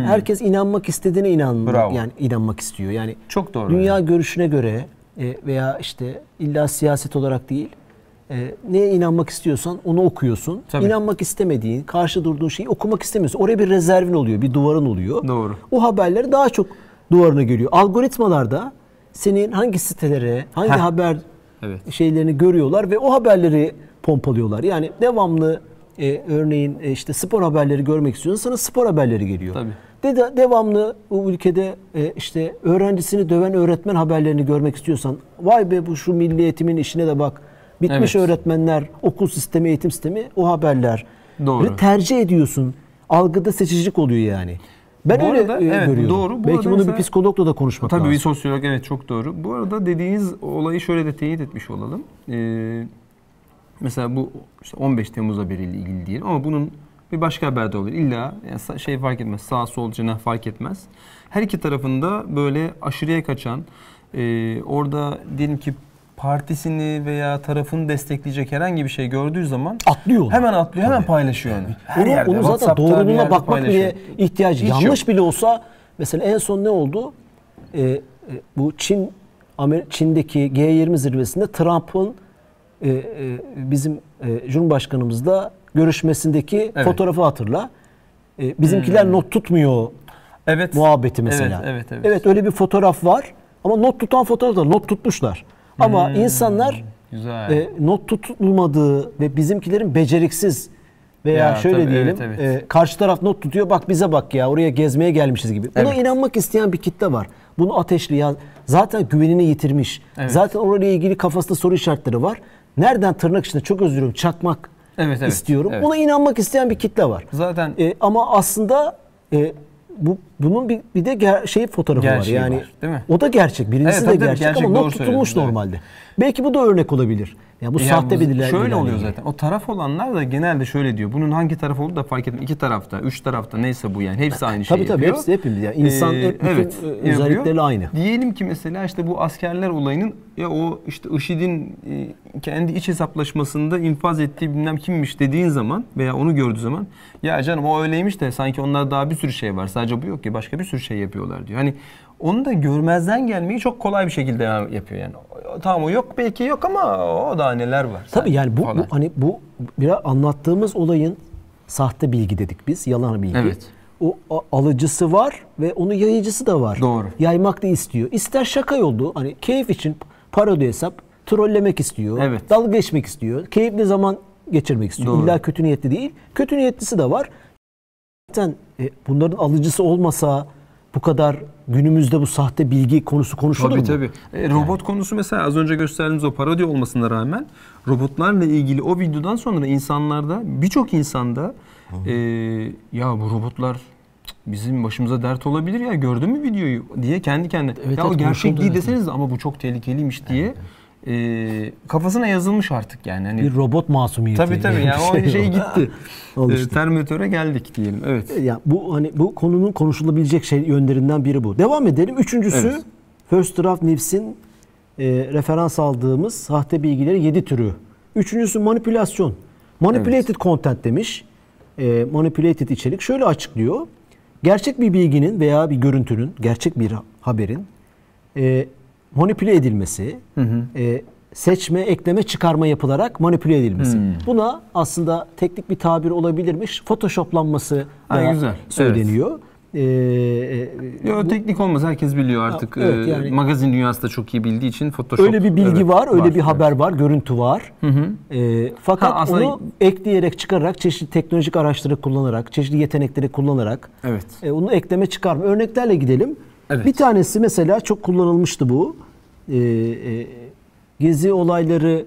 Herkes inanmak istediğine inanmak Hmm. Bravo. yani inanmak istiyor. Yani Çok doğru. dünya görüşüne göre e, veya işte illa siyaset olarak değil e, neye inanmak istiyorsan onu okuyorsun. Tabii. İnanmak istemediğin, karşı durduğun şeyi okumak istemiyorsun. Oraya bir rezervin oluyor, bir duvarın oluyor. Doğru. O haberleri daha çok duvarına geliyor. Algoritmalarda senin hangi sitelere, hangi Heh. haber Evet. şeylerini görüyorlar ve o haberleri pompalıyorlar. Yani devamlı e, örneğin e, işte spor haberleri görmek istiyorsan sana spor haberleri geliyor. Tabii. De, de- devamlı bu ülkede e, işte öğrencisini döven öğretmen haberlerini görmek istiyorsan vay be bu şu milli eğitimin işine de bak. Bitmiş Evet. öğretmenler, okul sistemi, eğitim sistemi o haberler. Doğru. Ve tercih ediyorsun. Algıda seçicilik oluyor yani. Ben Bu öyle arada, e, evet, görüyorum. doğru. Bu Belki bunu mesela- bir psikologla da konuşmak Tabii lazım. bir sosyolog evet çok doğru. Bu arada dediğiniz olayı şöyle de teyit etmiş olalım. Ee, mesela bu işte 15 Temmuz haberiyle ilgili diyelim ama bunun bir başka haberde olur. İlla yani şey fark etmez. Sağ sol cenah fark etmez. Her iki tarafında böyle aşırıya kaçan e, orada diyelim ki partisini veya tarafını destekleyecek herhangi bir şey gördüğü zaman Atlıyor onu. Hemen atlıyor, hemen paylaşıyor onu. Her Onu, yerde, onu zaten WhatsApp'ta doğruluğuna bakmak bile ihtiyacı. Hiç Yanlış yok. bile olsa mesela en son ne oldu? Ee, e, bu Çin Amer- Çin'deki G20 zirvesinde Trump'ın e, e, bizim e, Cumhurbaşkanımızla görüşmesindeki Evet. Hmm. fotoğrafı hatırla. E, bizimkiler not tutmuyor Evet. muhabbeti mesela. Evet, evet, evet. Evet öyle bir fotoğraf var. Ama not tutan fotoğraflar not tutmuşlar. Ama Hmm. insanlar Güzel. e, not tutulmadığı ve bizimkilerin beceriksiz veya Ya, şöyle tabii, diyelim evet, evet. e, karşı taraf not tutuyor bak bize bak ya oraya gezmeye gelmişiz gibi. Buna Evet. inanmak isteyen bir kitle var. Bunu ateşli ya zaten güvenini yitirmiş. Evet. Zaten orayla ilgili kafasında soru işaretleri var. Nereden tırnak içinde çok özür diliyorum çakmak Evet, evet, istiyorum. evet. Buna inanmak isteyen bir kitle var. Zaten E, ama aslında e, bu bunun bir, bir de şey fotoğrafı Gerçeği var yani. var, değil mi? O da gerçek. Birincisi Evet, de tabii, tabii, gerçek, gerçek, ama not tutulmuş söylüyorsunuz, evet. normalde. Belki bu da örnek olabilir. Ya bu Ya sahte bilgiler. Şöyle oluyor ilgili. zaten. O taraf olanlar da genelde şöyle diyor. Bunun hangi taraf olduğu da fark etmiyor. İki tarafta, üç tarafta neyse bu yani. Hepsi aynı şeyi Tabii tabii yapıyor. hepsi hepimiz yani. İnsan hep bütün, e, yapıyor. özellikleri aynı. Diyelim ki mesela işte bu askerler olayının ya o işte IŞİD'in e, kendi iç hesaplaşmasında infaz ettiği bilmem kimmiş dediğin zaman veya onu gördüğü zaman ya canım o öyleymiş de sanki onlar daha bir sürü şey var. Sadece bu yok ki başka bir sürü şey yapıyorlar diyor. Hani onu da görmezden gelmeyi çok kolay bir şekilde yapıyor yani. Tamam o yok belki yok ama o da neler var. Tabii yani bu, bu hani bu biraz anlattığımız olayın sahte bilgi dedik biz, yalan bilgi. Evet. O alıcısı var ve onun yayıcısı da var. Doğru. Yaymak da istiyor. İster şaka yollu, hani keyif için parodi hesap, trollemek istiyor. Evet. Dalga geçmek istiyor. Keyifli zaman geçirmek istiyor. Doğru. İlla kötü niyetli değil. Kötü niyetlisi de var. Zaten e, bunların alıcısı olmasa bu kadar günümüzde bu sahte bilgi konusu konuşulur Tabii mu? tabii. E, robot konusu mesela az önce gösterdiğimiz o parodi olmasına rağmen robotlarla ilgili o videodan sonra insanlarda birçok insanda e, ya bu robotlar bizim başımıza dert olabilir ya gördün mü videoyu diye kendi kendine Evet, ya o evet, gerçek konuşuldu, değil evet. deseniz de ama bu çok tehlikeliymiş diye e, kafasına yazılmış artık yani. Hani, Bir robot masumiyeti. tabii tabii yani bir o şey var. gitti. Oluştu. E, Terminatöre geldik diyelim. Evet. Ya bu hani bu konunun konuşulabilecek şey yönlerinden biri bu. Devam edelim. Üçüncüsü Evet. First Draft News'in e, referans aldığımız sahte bilgileri 7 türü. Üçüncüsü manipülasyon. Manipulated content demiş. E, manipulated içerik şöyle açıklıyor. Gerçek bir bilginin veya bir görüntünün, gerçek bir haberin e, manipüle edilmesi, e, seçme, ekleme, çıkarma yapılarak manipüle edilmesi. Hmm. Buna aslında teknik bir tabir olabilirmiş. Photoshoplanması da güzel. söyleniyor. Ee, e, Yo, teknik olmaz herkes biliyor artık. evet, E, yani- magazin dünyası da çok iyi bildiği için Photoshop. öyle bir bilgi evet, var, öyle bir evet. haber var, görüntü var. Ee, fakat Ha, aslında- onu ekleyerek, çıkararak, çeşitli teknolojik araçları kullanarak, çeşitli yetenekleri kullanarak Evet. e, onu ekleme çıkarma. Örneklerle gidelim. Evet. Bir tanesi mesela çok kullanılmıştı bu. Ee, e, gezi olayları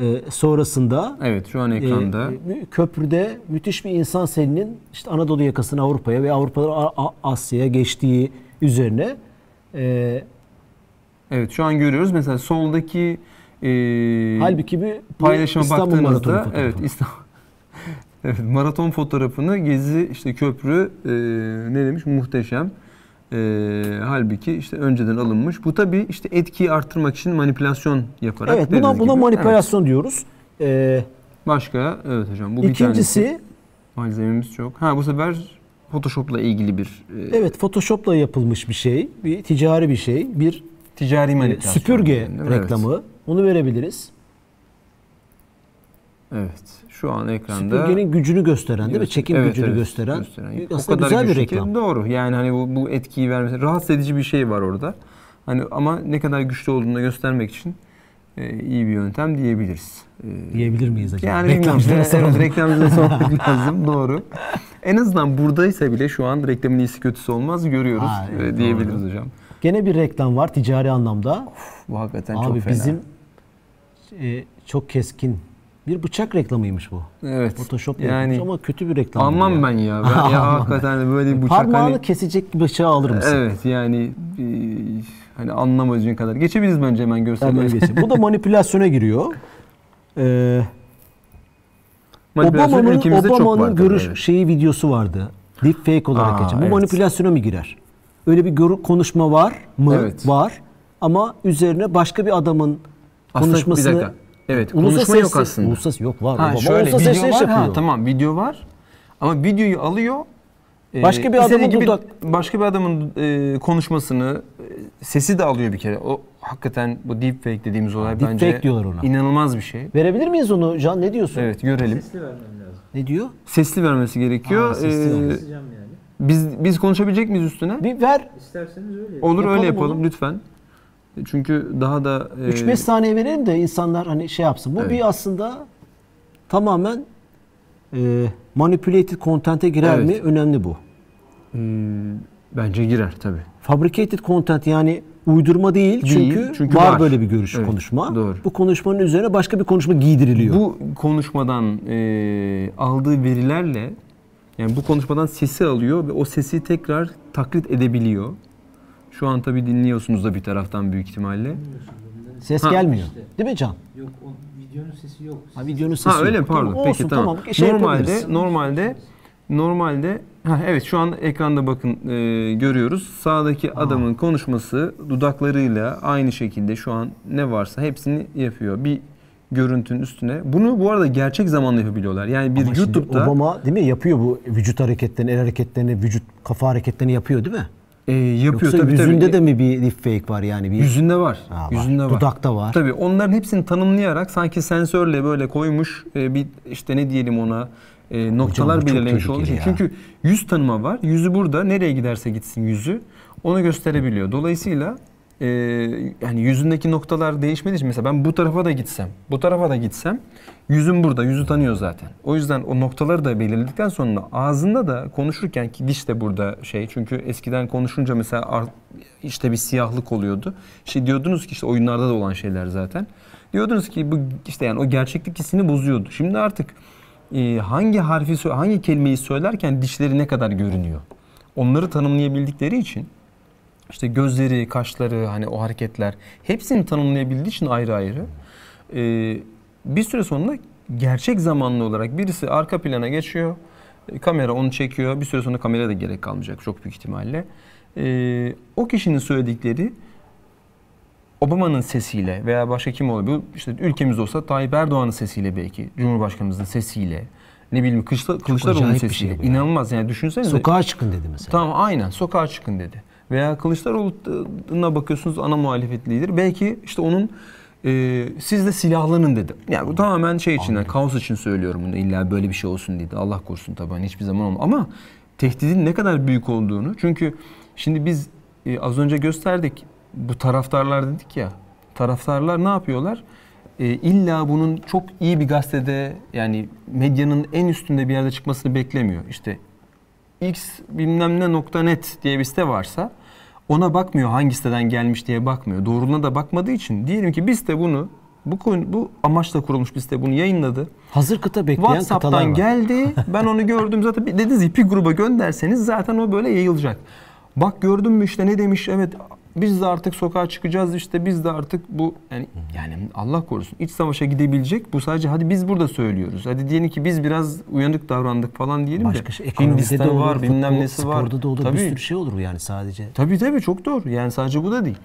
e, sonrasında Evet şu an ekranda. e, köprüde müthiş bir insan selinin işte Anadolu yakasına Avrupa'ya ve Avrupa'dan A- A- Asya'ya geçtiği üzerine e, Evet şu an görüyoruz. Mesela soldaki e, halbuki bir bu paylaşıma İstanbul Maratonu baktığınızda fotoğrafı. evet İstanbul Evet maraton fotoğrafını gezi işte köprü e, ne demiş muhteşem. E, halbuki işte önceden alınmış. Bu tabii işte etkiyi arttırmak için manipülasyon yaparak. Evet buna buna gibi. manipülasyon diyoruz. E, Evet. Başka evet hocam bu bir tanesi. ikincisi Malzememiz çok. Ha bu sefer Photoshop'la ilgili bir e, evet Photoshop'la yapılmış bir şey, bir ticari bir şey, bir ticari e, manipülasyon. süpürge değil mi? Evet. reklamı. Onu verebiliriz. Evet. Şu an ekranda Süpürgenin gücünü gösteren değil mi? Çekim Evet, gücünü evet, gösteren. gösteren. Aslında güzel bir güçlü ki reklam. Doğru. Yani hani bu, bu etkiyi vermesi rahatsız edici bir şey var orada. Hani ama ne kadar güçlü olduğunu da göstermek için e, iyi bir yöntem diyebiliriz. E, Diyebilir miyiz acaba? yani. Reklamcılara Evet, soralım. reklamcılara sormak lazım. Doğru. En azından buradaysa bile şu an reklamın iyisi kötüsü olmaz görüyoruz Ha, e, evet, diyebiliriz hocam. Gene bir reklam var ticari anlamda. Bu hakikaten çok Abi fena. bizim e, çok keskin bir bıçak reklamıymış bu. evet. Photoshop yani ama kötü bir reklam. almam ya. ben ya. Ben, ya hakikaten böyle bir bıçak Parmağını hani kesecek bıçağı alır mısın? Evet yani e, hani anlamadığın kadar. Geçebiliriz bence hemen geçelim. Bu da manipülasyona giriyor. Ee, Obama'nın Obama'nın görüş evet. şeyi videosu vardı. Deepfake olarak Aa, geçen. Bu evet. manipülasyona mı girer? Öyle bir görü- konuşma var mı? Evet. Var. Ama üzerine başka bir adamın Aslında konuşmasını bir dakika. Evet, Ulusa konuşma yok sesli- aslında. Ulusa yok var. Ha, Obama şöyle ulusa video var. Ha, tamam video var. Ama videoyu alıyor. e, Başka bir istediği adamın gibi dudak- başka bir adamın e, konuşmasını e, sesi de alıyor bir kere. O hakikaten bu deepfake dediğimiz olay deepfake bence diyorlar ona. inanılmaz bir şey. Verebilir miyiz onu Can? Ne diyorsun? Evet görelim. Sesli vermem lazım. Ne diyor? Sesli vermesi gerekiyor. Aa, sesli Ee, vermesi. Yani. biz biz konuşabilecek miyiz üstüne? Bir ver. İsterseniz öyle. yapın. Olur Yapalım öyle yapalım onu. lütfen. Çünkü daha da e, 3-5 saniye verelim de insanlar hani şey yapsın. Bu Evet. bir aslında tamamen e, manipulated content'e girer Evet. mi? Önemli bu. Hmm, bence girer tabii. Fabricated content yani uydurma değil, Değil, çünkü, çünkü var, var. böyle bir görüş Evet, konuşma. doğru. Bu konuşmanın üzerine başka bir konuşma giydiriliyor. Bu konuşmadan e, aldığı verilerle yani bu konuşmadan sesi alıyor ve o sesi tekrar taklit edebiliyor. Şu an tabii dinliyorsunuz da bir taraftan büyük ihtimalle. Ses Ha. gelmiyor. İşte. Değil mi Can? Yok o videonun sesi yok. Ha videonun sesi Ha öyle yok. mi? Pardon. Tamam, Peki olsun, tamam. Şey normalde yapabiliriz. normalde normalde ha evet şu an ekranda bakın e, görüyoruz. Sağdaki adamın konuşması dudaklarıyla aynı şekilde şu an ne varsa hepsini yapıyor. Bir görüntünün üstüne. Bunu bu arada gerçek zamanlı yapabiliyorlar. Yani bir Ama şimdi YouTube'da Obama değil mi yapıyor bu vücut hareketlerini, el hareketlerini, vücut kafa hareketlerini yapıyor değil mi? E, yapıyor Yoksa tabii yüzünde tabii. de mi bir deepfake var yani? Bir, Yüzünde var. Ha, var. Yüzünde var. Dudakta var. Tabii onların hepsini tanımlayarak sanki sensörle böyle koymuş e, bir işte ne diyelim ona e, noktalar çok belirlemiş ya. Çünkü yüz tanıma var. Yüzü burada nereye giderse gitsin yüzü onu gösterebiliyor. Dolayısıyla e, yani yüzündeki noktalar değişmediği için mesela ben bu tarafa da gitsem, bu tarafa da gitsem yüzüm burada, yüzü tanıyor zaten. O yüzden o noktaları da belirledikten sonra ağzında da konuşurken ki diş de burada şey çünkü eskiden konuşunca mesela işte bir siyahlık oluyordu. Şey diyordunuz ki işte oyunlarda da olan şeyler zaten. Diyordunuz ki bu işte yani o gerçeklik hissini bozuyordu. Şimdi artık e, hangi harfi hangi kelimeyi söylerken dişleri ne kadar görünüyor? Onları tanımlayabildikleri için işte gözleri, kaşları, hani o hareketler hepsini tanımlayabildiği için ayrı ayrı. e, bir süre sonra gerçek zamanlı olarak birisi arka plana geçiyor. e, Kamera onu çekiyor. Bir süre sonra kamera da gerek kalmayacak çok büyük ihtimalle. E, o kişinin söyledikleri Obama'nın sesiyle veya başka kim olabilir? İşte ülkemiz olsa Tayyip Erdoğan'ın sesiyle belki, Cumhurbaşkanımızın sesiyle, ne bileyim Kılıçdaroğlu'nun bir sesiyle. şey bu ya. İnanılmaz yani düşünsenize. Sokağa çıkın dedi mesela. Tamam aynen sokağa çıkın dedi. Veya Kılıçdaroğlu'na bakıyorsunuz ana muhalefet lideri. Belki işte onun e, siz de silahlanın dedi. Yani bu tamamen şey için, yani kaos için söylüyorum bunu. İlla böyle bir şey olsun dedi. Allah korusun tabii hani hiçbir zaman olmaz. Ama tehdidin ne kadar büyük olduğunu. Çünkü şimdi biz e, az önce gösterdik. Bu taraftarlar dedik ya. Taraftarlar ne yapıyorlar? E, illa bunun çok iyi bir gazetede yani medyanın en üstünde bir yerde çıkmasını beklemiyor. İşte x bilmem ne nokta net diye bir site varsa ona bakmıyor hangi siteden gelmiş diye bakmıyor. Doğruluğuna da bakmadığı için diyelim ki bir site bunu bu konu bu amaçla kurulmuş bir site bunu yayınladı. Hazır kıta bekleyen kıtalar WhatsApp'tan var. geldi. Ben onu gördüm zaten. Ya bir gruba gönderseniz zaten o böyle yayılacak. Bak gördün mü işte ne demiş? Evet biz de artık sokağa çıkacağız işte biz de artık bu yani yani Allah korusun iç savaşa gidebilecek. Bu sadece hadi biz burada söylüyoruz. Hadi diyelim ki biz biraz uyanık davrandık falan diyelim Başka de. şey, ekonomide de Hindistan olur, var, bilmem nesi var. sporda da olur, Tabii. bir sürü şey olur yani sadece. Tabii tabii çok doğru. Yani sadece bu da değil.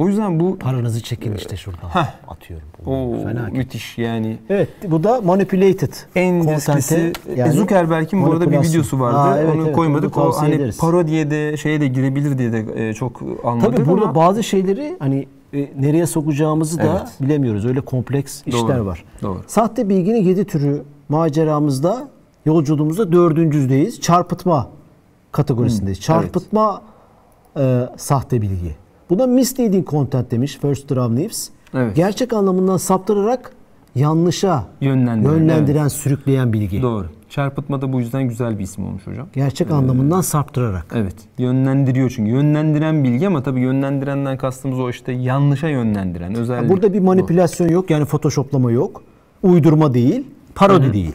O yüzden bu Paranızı çekin işte şuradan. Heh. Atıyorum. o Fena. müthiş yani. Evet bu da manipulated. En Content'e eskisi yani Zuckerberg'in bu arada bir videosu vardı. Aa, evet, onu evet, koymadık. onu o hani ederiz. parodiye de şeye de girebilir diye de e, çok almadık Tabii burada ama bazı şeyleri hani e, nereye sokacağımızı da Evet. bilemiyoruz. Öyle kompleks işler Doğru, var. doğru. Sahte bilginin yedi türü maceramızda yolculuğumuzda dördüncüdeyiz. Çarpıtma kategorisindeyiz. Çarpıtma e, sahte bilgi. Buna misleading content demiş First Draft News. Evet. Gerçek anlamından saptırarak yanlışa Yönlendiren, yönlendiren, sürükleyen bilgi. Doğru. Çarpıtma da bu yüzden güzel bir isim olmuş hocam. Gerçek anlamından saptırarak. Evet. Yönlendiriyor çünkü. Yönlendiren bilgi ama tabii yönlendirenden kastımız o işte yanlışa yönlendiren özellik. Burada bir manipülasyon yok yani photoshoplama yok. Uydurma değil, parodi değil.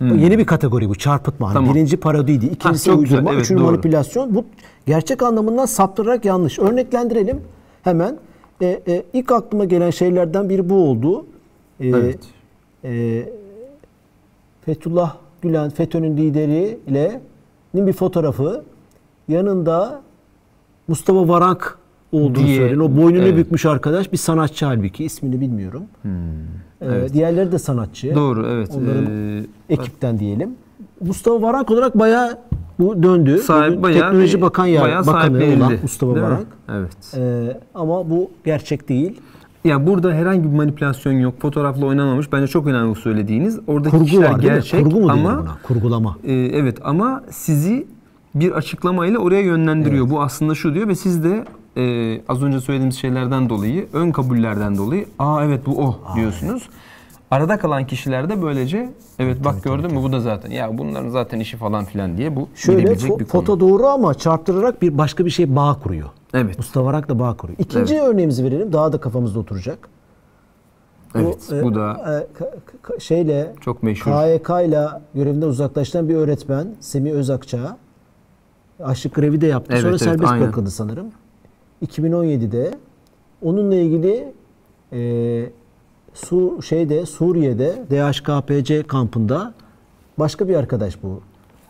Bu Yeni bir kategori bu çarpıtma. Hani Tamam. Birinci parodiydi, ikincisi güzel, uydurma, evet, üçüncü doğru. manipülasyon. Bu gerçek anlamından saptırarak yanlış. Örneklendirelim hemen. E, e, ilk aklıma gelen şeylerden biri bu oldu. E, Evet. e, Fethullah Gülen, FETÖ'nün lideriyle bir fotoğrafı yanında Mustafa Varank olduğu Diye, söyleniyor. O boynunu evet. bükmüş arkadaş bir sanatçı halbuki ismini bilmiyorum. Ee, evet. Diğerleri de sanatçı. Doğru evet. Onların Ee, ekipten diyelim. Mustafa Varank olarak bayağı bu döndü. sahip Bugün bayağı Teknoloji Bakan ya bayağı Bakanı olan Mustafa Değil mi? Varank. Evet. Ee, ama bu gerçek değil. Ya burada herhangi bir manipülasyon yok. Fotoğrafla oynanmamış. Bence çok önemli bu söylediğiniz. Oradaki Kurgu kişiler var gerçek mi? Kurgu mu ama buna? Kurgulama. e, evet ama sizi bir açıklamayla oraya yönlendiriyor. Bu aslında şu diyor ve siz de e, az önce söylediğimiz şeylerden dolayı, ön kabullerden dolayı aa evet bu o diyorsunuz. Arada kalan kişiler de böylece evet bak gördün mü bu da zaten ya bunların zaten işi falan filan diye bu Şöyle fo- bir konu. foto doğru ama çarptırarak bir başka bir şey bağ kuruyor. Evet. Mustafa Varank da bağ kuruyor. İkinci örneğimizi verelim. Daha da kafamızda oturacak. Evet. e, bu da e, şeyle çok meşhur. KYK ile görevinden uzaklaşan bir öğretmen Semih Özakça açlık grevi de yaptı. Evet, Sonra evet, serbest aynen. bırakıldı sanırım. 2017'de onunla ilgili e, Su şeyde Suriye'de DHKPC kampında başka bir arkadaş bu.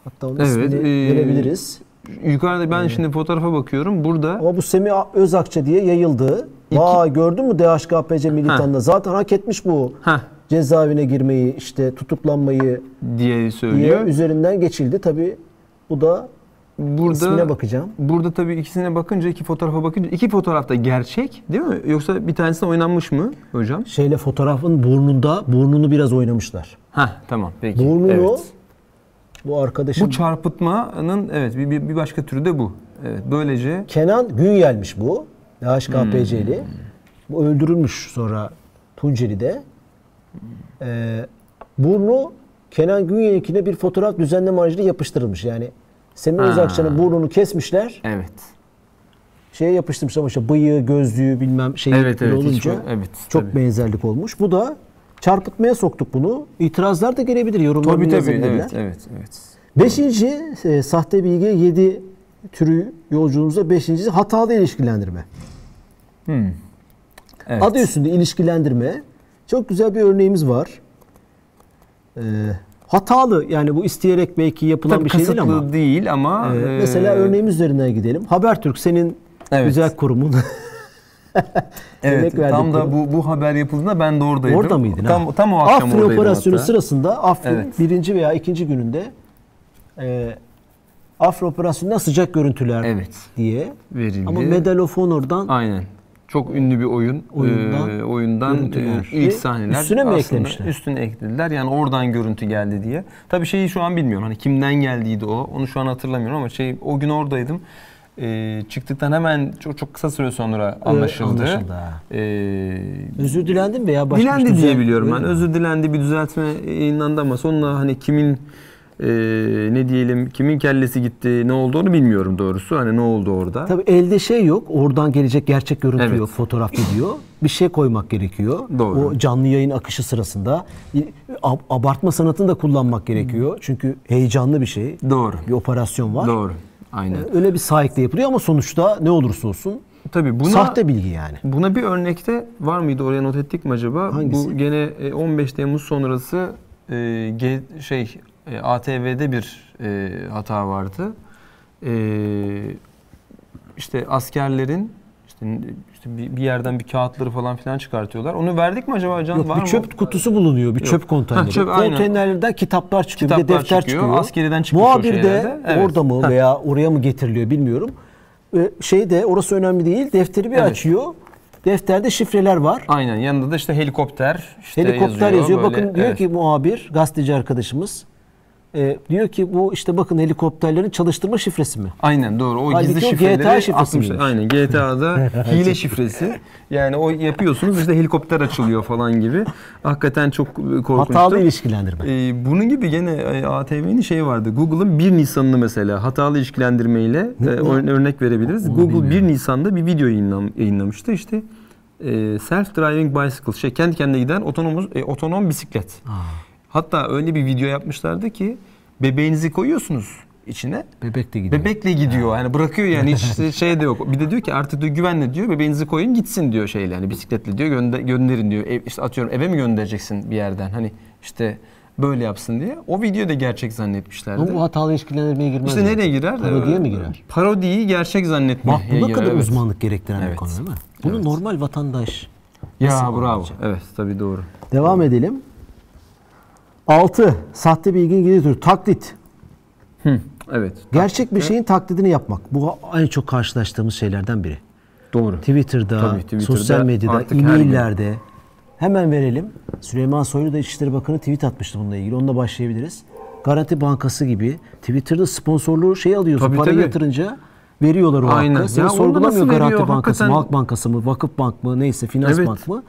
Hatta onun Evet, ismini e, verebiliriz. Yukarıda ben şimdi fotoğrafa bakıyorum. Burada Ama bu Semih Özakça diye yayıldı. Vay gördün mü DHKPC militanına? Zaten hak etmiş bu. Heh. Cezaevine girmeyi, işte tutuklanmayı diye diye söylüyor. üzerinden geçildi. Tabi bu da Burada ismine bakacağım. Burada tabii ikisine bakınca, iki fotoğrafa bakınca iki fotoğraf da gerçek değil mi? Yoksa bir tanesine oynanmış mı hocam? Şeyle fotoğrafın burnunda, burnunu biraz oynamışlar. Ha tamam peki. Burnunu Evet. bu arkadaşın Bu çarpıtmanın evet bir, bir, bir başka türü de bu. Evet böylece Kenan Günyel'miş bu. DHKPC'li. Bu öldürülmüş sonra Tunceli'de. Ee, burnu Kenan Günyenik'ine bir fotoğraf düzenleme aracıyla yapıştırılmış. Yani Semih. Özakçı'nın burnunu kesmişler. Evet. Şeye yapıştırmışlar ama işte bıyığı, gözlüğü bilmem şey Evet, evet, hiç olunca bu- evet, çok tabii. benzerlik olmuş. Bu da çarpıtmaya soktuk bunu. İtirazlar da gelebilir, yorumlar Tabii tabii. Evet, evet, evet. Beşinci e, sahte bilgi 7 türü yolculuğumuzda beşincisi hatalı ilişkilendirme. Hmm. Evet. Adı üstünde ilişkilendirme. Çok güzel bir örneğimiz var. Ee, hatalı yani bu isteyerek belki yapılan Tabii bir şey değil ama. değil ama Ee, e, mesela örneğimiz üzerinden gidelim. Habertürk senin Evet. güzel kurumun. Evet, tam da bu bu haber yapıldığında ben de oradaydım. Orada mıydın? Tam ha? tam o akşam Afrin oradaydım operasyonu hatta. sırasında Afrin Evet. birinci veya ikinci gününde e, Afrin operasyonundan sıcak görüntüler Evet. diye. verildi. Ama Medal of Honor'dan Aynen. Çok ünlü bir oyun. Oyundan Ee, oyundan görüntüler. e, ilk sahneler. üstüne mi eklemişler? Üstüne eklediler. Yani oradan görüntü geldi diye. Tabii şeyi şu an bilmiyorum. Hani kimden geldiydi o. Onu şu an hatırlamıyorum ama şey o gün oradaydım. Ee, çıktıktan hemen çok çok kısa süre sonra anlaşıldı. anlaşıldı, ha. Ee, özür dilendin veya başka bir dilendi düzen- diye biliyorum ben. Mi? Özür dilendi bir düzeltme yayınlandı ama sonra hani kimin e, ne diyelim kimin kellesi gitti ne oldu onu bilmiyorum doğrusu. Hani ne oldu orada. Tabii elde şey yok. Oradan gelecek gerçek görüntü Evet. yok. Fotoğraf video. Bir şey koymak gerekiyor. Doğru. O canlı yayın akışı sırasında ab- abartma sanatını da kullanmak gerekiyor. Çünkü heyecanlı bir şey. Doğru. Bir operasyon var. Doğru. Aynen. Öyle bir sahikle yapılıyor ama sonuçta ne olursa olsun Tabii buna sahte bilgi yani. buna bir örnekte var mıydı oraya not ettik mi acaba? Hangisi? Bu gene e, 15 Temmuz sonrası e, şey e, ATV'de bir e, hata vardı. E, işte askerlerin işte, işte bir, bir yerden bir kağıtları falan filan çıkartıyorlar. Onu verdik mi acaba Can? Yok, var bir mı? çöp kutusu bulunuyor. Bir çöp konteyneri. Ha, çöp. Konteynerlerden kitaplar çıkıyor. bir de Kitaplar defter çıkıyor. çıkıyor. Askeriden çıkmış o Muhabir de. Evet. orada mı Ha. veya oraya mı getiriliyor bilmiyorum. Ee, Şey de orası önemli değil. Defteri bir Evet. açıyor. Defterde şifreler var. Aynen yanında da işte helikopter işte Helikopter yazıyor. böyle. Bakın diyor Evet. ki muhabir, gazeteci arkadaşımız e, diyor ki bu işte bakın helikopterlerin çalıştırma şifresi mi? Aynen doğru. O Halbuki gizli o şifreleri GTA şifresi atmışlar. miymiş? Aynen GTA'da hile şifresi. Yani o yapıyorsunuz işte helikopter açılıyor falan gibi. Hakikaten çok korkunçtu. Hatalı ilişkilendirme. Ee, bunun gibi gene e, ATV'nin şeyi vardı. Google'ın 1 Nisan'ını mesela hatalı ilişkilendirmeyle e, ör- örnek verebiliriz. Google 1 Nisan'da bir video yayınlam- yayınlamıştı. İşte e, self driving bicycle şey kendi kendine giden otonom e, otonom bisiklet. Hatta öyle bir video yapmışlardı ki bebeğinizi koyuyorsunuz içine. Bebek de gidiyor. Bebekle gidiyor. Yani bırakıyor yani hiç şey de yok. Bir de diyor ki artık diyor güvenle diyor bebeğinizi koyun gitsin diyor şeyle hani bisikletle diyor gönder, gönderin diyor. Ev, işte atıyorum eve mi göndereceksin bir yerden hani işte böyle yapsın diye. O videoyu da gerçek zannetmişlerdi. Bu hatalı ilişkilendirmeye girmez. işte mi? nereye girer? Parodiye mi girer? Parodiyi gerçek zannetmeye Bak bu kadar evet. uzmanlık gerektiren bir Evet. konu değil mi? Bunu Evet. normal vatandaş. Ya Nasıl bravo. olacak? Evet tabii doğru. Devam edelim. 6. Sahte bilginin geri türü. Taklit. Hı, evet. Gerçek bir şeyin taklidini yapmak. Bu en çok karşılaştığımız şeylerden biri. Doğru. Twitter'da, Tabii, Twitter'da, sosyal medyada, e-maillerde. Hemen verelim. Süleyman Soylu da İçişleri Bakanı tweet atmıştı bununla ilgili. Onunla başlayabiliriz. Garanti Bankası gibi Twitter'da sponsorluğu şey alıyorsun. Tabii, para tabii. yatırınca veriyorlar o Aynen. hakkı. Seni Ya sorgulamıyor Garanti veriyor? Bankası mı, Hakikaten- Halk Bankası mı, Vakıf Bank mı, neyse Finans Evet. Bank mı.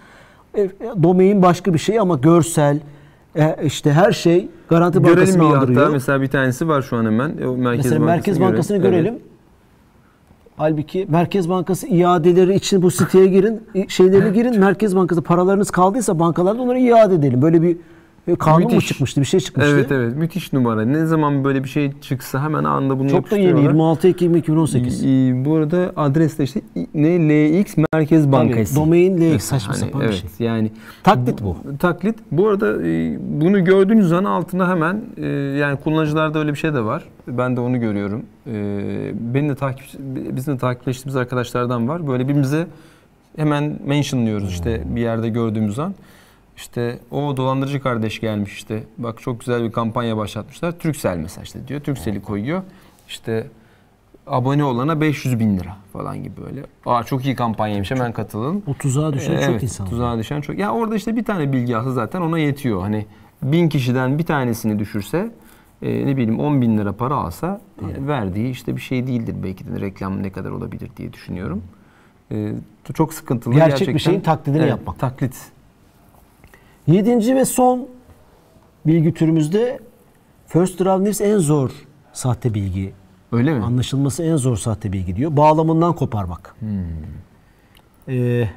E, domain başka bir şey ama görsel, e, işte her şey Garanti Görelim Bankası'nı bir hatta mesela bir tanesi var şu an hemen. O Merkez Mesela Merkez Bankası'nı görelim. görelim. Halbuki Merkez Bankası iadeleri için bu siteye girin, şeylerini girin. Merkez Bankası paralarınız kaldıysa bankalarda onları iade edelim. Böyle bir e, kanun mu Müthiş. çıkmıştı? Bir şey çıkmıştı. Evet evet müthiş numara. Ne zaman böyle bir şey çıksa hemen anında bunu Çok da yeni. yapıştırıyorlar. 26 Ekim 2018. Ee, Bu arada adres de işte ne LX Merkez Bankası. Domain LX Mesela saçma hani, sapan bir evet, şey. Yani Taklit bu. taklit. Bu arada e, bunu gördüğünüz an altına hemen e, yani kullanıcılarda öyle bir şey de var. Ben de onu görüyorum. E, Benim de takip bizim de takipleştiğimiz arkadaşlardan var. Böyle birbirimize hemen mentionlıyoruz işte bir yerde gördüğümüz an. İşte o dolandırıcı kardeş gelmiş işte. Bak çok güzel bir kampanya başlatmışlar. Türksel mesela işte diyor. Türksel'i koyuyor. İşte abone olana 500 bin lira falan gibi böyle. Aa çok iyi kampanyaymış hemen katılın. O tuzağa düşen Ee, çok evet, insan. Tuzağa düşen çok. Ya orada işte bir tane bilgi alsa zaten ona yetiyor. Hani bin kişiden bir tanesini düşürse e, ne bileyim 10 bin lira para alsa e, verdiği işte bir şey değildir belki de reklam ne kadar olabilir diye düşünüyorum. e, çok sıkıntılı. Gerçek bir gerçekten. şeyin taklidini Evet, yapmak. Taklit. Yedinci ve son bilgi türümüzde First Draft News en zor sahte bilgi. Öyle mi? Anlaşılması en zor sahte bilgi diyor. Bağlamından koparmak. Hmm. Ee,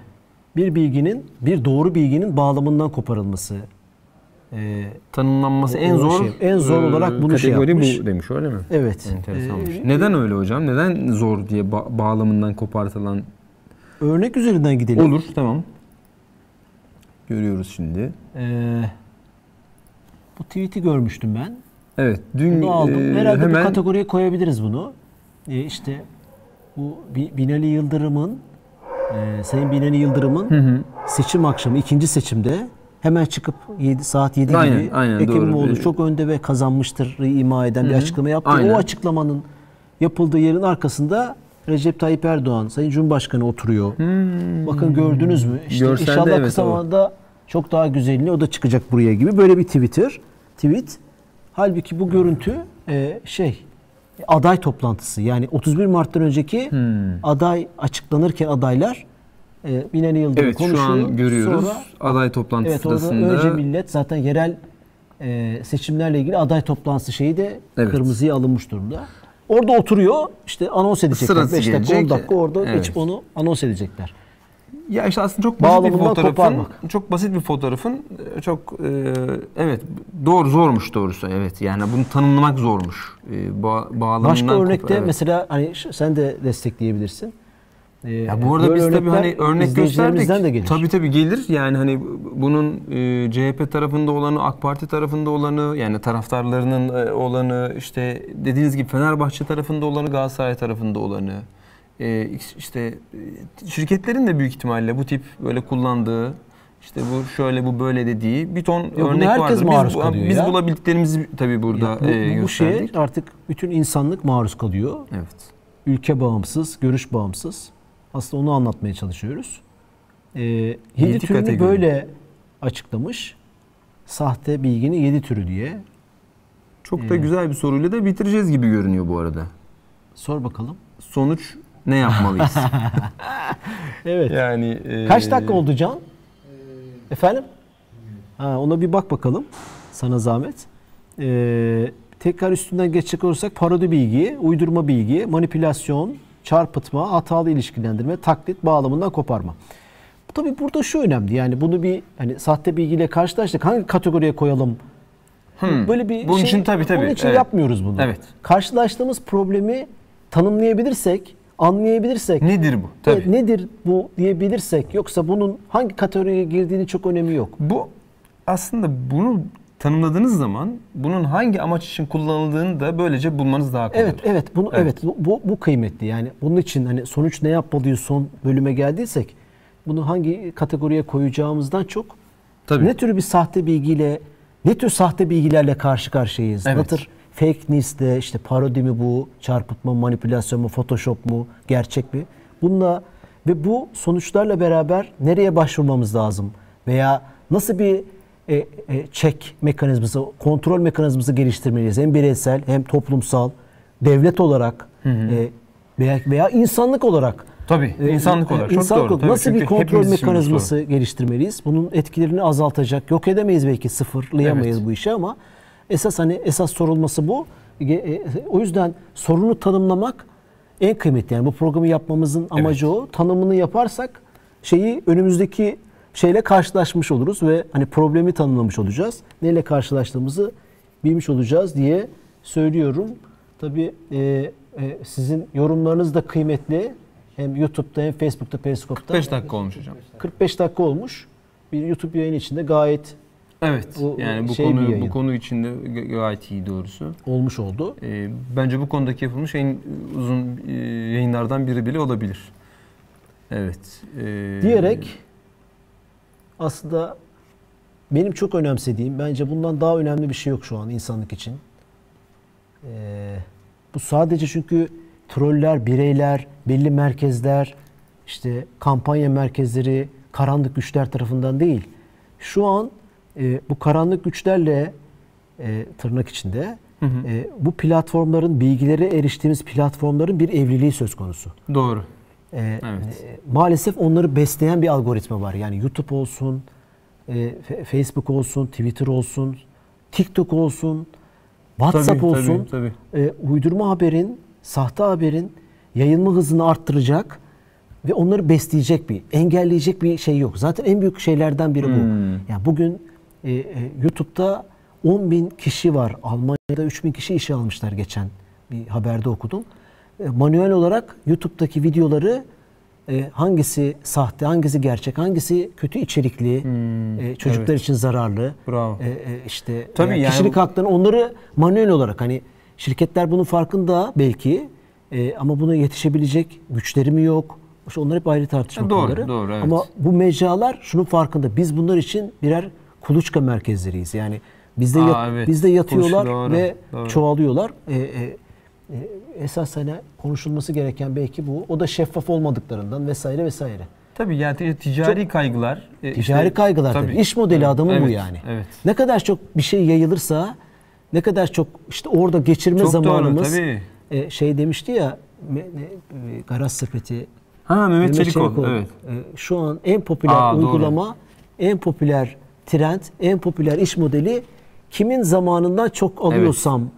bir bilginin, bir doğru bilginin bağlamından koparılması. Ee, Tanımlanması en zor şey, en zor e, olarak bunu şey yapmış. bu demiş öyle mi? evet. Enteresanmış. Ee, Neden öyle hocam? Neden zor diye ba- bağlamından kopartılan Örnek üzerinden gidelim. olur tamam. Görüyoruz şimdi. Ee, bu tweet'i görmüştüm ben. Evet dün Bunu aldım. e, Herhalde hemen bu kategoriye koyabiliriz bunu. Ee, işte bu Bi- Binali Yıldırım'ın e, Sayın Binali Yıldırım'ın Hı hı. seçim akşamı ikinci seçimde hemen çıkıp 7 saat 7 Aynen, gibi aynen, Ekrem doğru. İmamoğlu çok önde ve kazanmıştır ima eden bir Hı hı. açıklama yaptı. Aynen. O açıklamanın yapıldığı yerin arkasında Recep Tayyip Erdoğan Sayın Cumhurbaşkanı oturuyor. Bakın gördünüz mü? İşte Hmm. Görselde inşallah evet, kısa zamanda çok daha güzelini o da çıkacak buraya gibi böyle bir Twitter tweet. Halbuki bu görüntü e, şey aday toplantısı yani 31 Mart'tan önceki Hmm. aday açıklanırken adaylar e, Binali Yıldırım Evet konuşuyor. şu an görüyoruz. Sonra, Aday toplantısı evet sırasında önce millet zaten yerel e, seçimlerle ilgili aday toplantısı şeyi de Evet. kırmızıya alınmış durumda. Orada oturuyor işte anons edecekler. Sırası 5 dakika 10 gelecek. dakika orada Evet. onu anons edecekler. Ya işte aslında çok basit bir fotoğrafın, koparmak. çok basit bir fotoğrafın e, çok e, evet doğru zormuş doğrusu evet yani bunu tanımlamak zormuş. E, ba- bağlamından Başka kopar- örnekte evet. mesela hani sen de destekleyebilirsin. Ee, Ya bu arada biz tabii hani örnek gösterdik. de gelir. Tabii tabii gelir. Yani hani bunun e, CHP tarafında olanı, AK Parti tarafında olanı, yani taraftarlarının e, olanı, işte dediğiniz gibi Fenerbahçe tarafında olanı, Galatasaray tarafında olanı. E, işte e, şirketlerin de büyük ihtimalle bu tip böyle kullandığı işte bu şöyle bu böyle dediği bir ton buna örnek herkes vardır. maruz Biz, kalıyor biz ya. bulabildiklerimizi tabii burada Ya bu, e, bu şeye gösterdik. artık bütün insanlık maruz kalıyor. Evet. Ülke bağımsız, görüş bağımsız. Aslında onu anlatmaya çalışıyoruz. Ee, yedi türünü kategori. böyle açıklamış. Sahte bilginin yedi türü diye. Çok da güzel bir soruyla da bitireceğiz gibi görünüyor bu arada. Sor bakalım. Sonuç ne yapmalıyız? Evet. Yani e, Kaç dakika oldu Can? Efendim? Ha, ona bir bak bakalım. Sana zahmet. Ee, tekrar üstünden geçecek olursak parodi bilgi, uydurma bilgi, manipülasyon, çarpıtma, hatalı ilişkilendirme, taklit, bağlamından koparma. Tabii burada şu önemli. Yani bunu bir hani sahte bilgiyle karşılaştık. Hangi kategoriye koyalım? Hmm. Böyle bir Bunun şey, için tabii, tabii, Bunun için evet. yapmıyoruz bunu. Evet. Karşılaştığımız problemi tanımlayabilirsek, anlayabilirsek, Nedir bu? Tabii. Evet, nedir bu diyebilirsek yoksa bunun hangi kategoriye girdiğini çok önemi yok. Bu aslında bunu tanımladığınız zaman bunun hangi amaç için kullanıldığını da böylece bulmanız daha kolay. Evet, evet bunu Evet. evet, bu, bu kıymetli. Yani bunun için hani sonuç ne yapmalıyız son bölüme geldiysek bunu hangi kategoriye koyacağımızdan çok Tabii. ne tür bir sahte bilgiyle ne tür sahte bilgilerle karşı karşıyayız? Evet. tür fake news'le işte parodi mi bu, çarpıtma, manipülasyon mu, photoshop mu, gerçek mi? Bununla ve bu sonuçlarla beraber nereye başvurmamız lazım? Veya nasıl bir e, e, check mekanizması, kontrol mekanizması geliştirmeliyiz? Hem bireysel hem toplumsal, devlet olarak e, veya, veya insanlık olarak. Tabii, E, insanlık e, olarak. Çok insanlık doğru. olarak Tabii, Nasıl bir çünkü kontrol mekanizması geliştirmeliyiz? Bunun etkilerini azaltacak. Yok edemeyiz belki sıfırlayamayız Evet. bu işi ama esas hani esas sorulması bu. E, O yüzden sorunu tanımlamak en kıymetli. Yani bu programı yapmamızın amacı o. Tanımını yaparsak şeyi önümüzdeki şeyle karşılaşmış oluruz ve hani problemi tanımlamış olacağız. Neyle karşılaştığımızı bilmiş olacağız diye söylüyorum. Tabii e, e, sizin yorumlarınız da kıymetli. Hem YouTube'da hem Facebook'ta, Periskop'ta. 5 dakika olmuş hocam. 45 dakika olmuş. Bir YouTube yayını içinde gayet Evet. Bu- yani bu şey konu bu konu içinde ga- gayet iyi doğrusu. olmuş oldu. Ee, bence bu konudaki yapılmış en uzun e, yayınlardan biri bile olabilir. Evet. ee, Diyerek aslında benim çok önemsediğim, bence bundan daha önemli bir şey yok şu an insanlık için. Ee, bu sadece çünkü troller, bireyler, belli merkezler, işte kampanya merkezleri, karanlık güçler tarafından değil. Şu an e, bu karanlık güçlerle e, tırnak içinde Hı hı. e, bu platformların, bilgilere eriştiğimiz platformların bir evliliği söz konusu. Doğru. e, Evet. e, maalesef onları besleyen bir algoritma var. Yani YouTube olsun, e, Facebook olsun, Twitter olsun, TikTok olsun, WhatsApp Tabii, olsun. tabii, tabii. e, uydurma haberin, sahte haberin yayılma hızını arttıracak ve onları besleyecek bir, engelleyecek bir şey yok. Zaten en büyük şeylerden biri bu. Hmm. Yani bugün e, e, YouTube'da 10 bin kişi var. Almanya'da 3 bin kişi işe almışlar geçen bir haberde okudum. E, manuel olarak YouTube'daki videoları e, hangisi sahte, hangisi gerçek, hangisi kötü içerikli, Hmm, e, çocuklar evet. için zararlı, Bravo. e, e, işte Tabii yani kişilik haklarını onları manuel olarak hani şirketler bunun farkında belki e, ama buna yetişebilecek güçleri mi yok? İşte onlar hep ayrı tartışma doğru, konuları. doğru, evet. Ama bu mecralar şunun farkında. Biz bunlar için birer kuluçka merkezleriyiz. Yani bizde Aa, yat- evet. bizde yatıyorlar Kuluçka, doğru, ve doğru. çoğalıyorlar. E, e, e, esas hani konuşulması gereken belki bu. O da şeffaf olmadıklarından vesaire vesaire. Tabii yani ti- ticari kaygılar. e, Ticari işte- kaygılar tabii. İş modeli adamın bu Evet, yani. Evet. Ne kadar çok bir şey yayılırsa ne kadar çok işte orada geçirme Çok doğru, zamanımız tabii. e, şey demişti ya me- ne- e, Garaz Sepeti Ha Mehmet, Mehmet Çelikol. Çelikol, Evet. e, şu an en popüler Aa, doğru. uygulama, en popüler trend, en popüler iş modeli kimin zamanından çok alıyorsam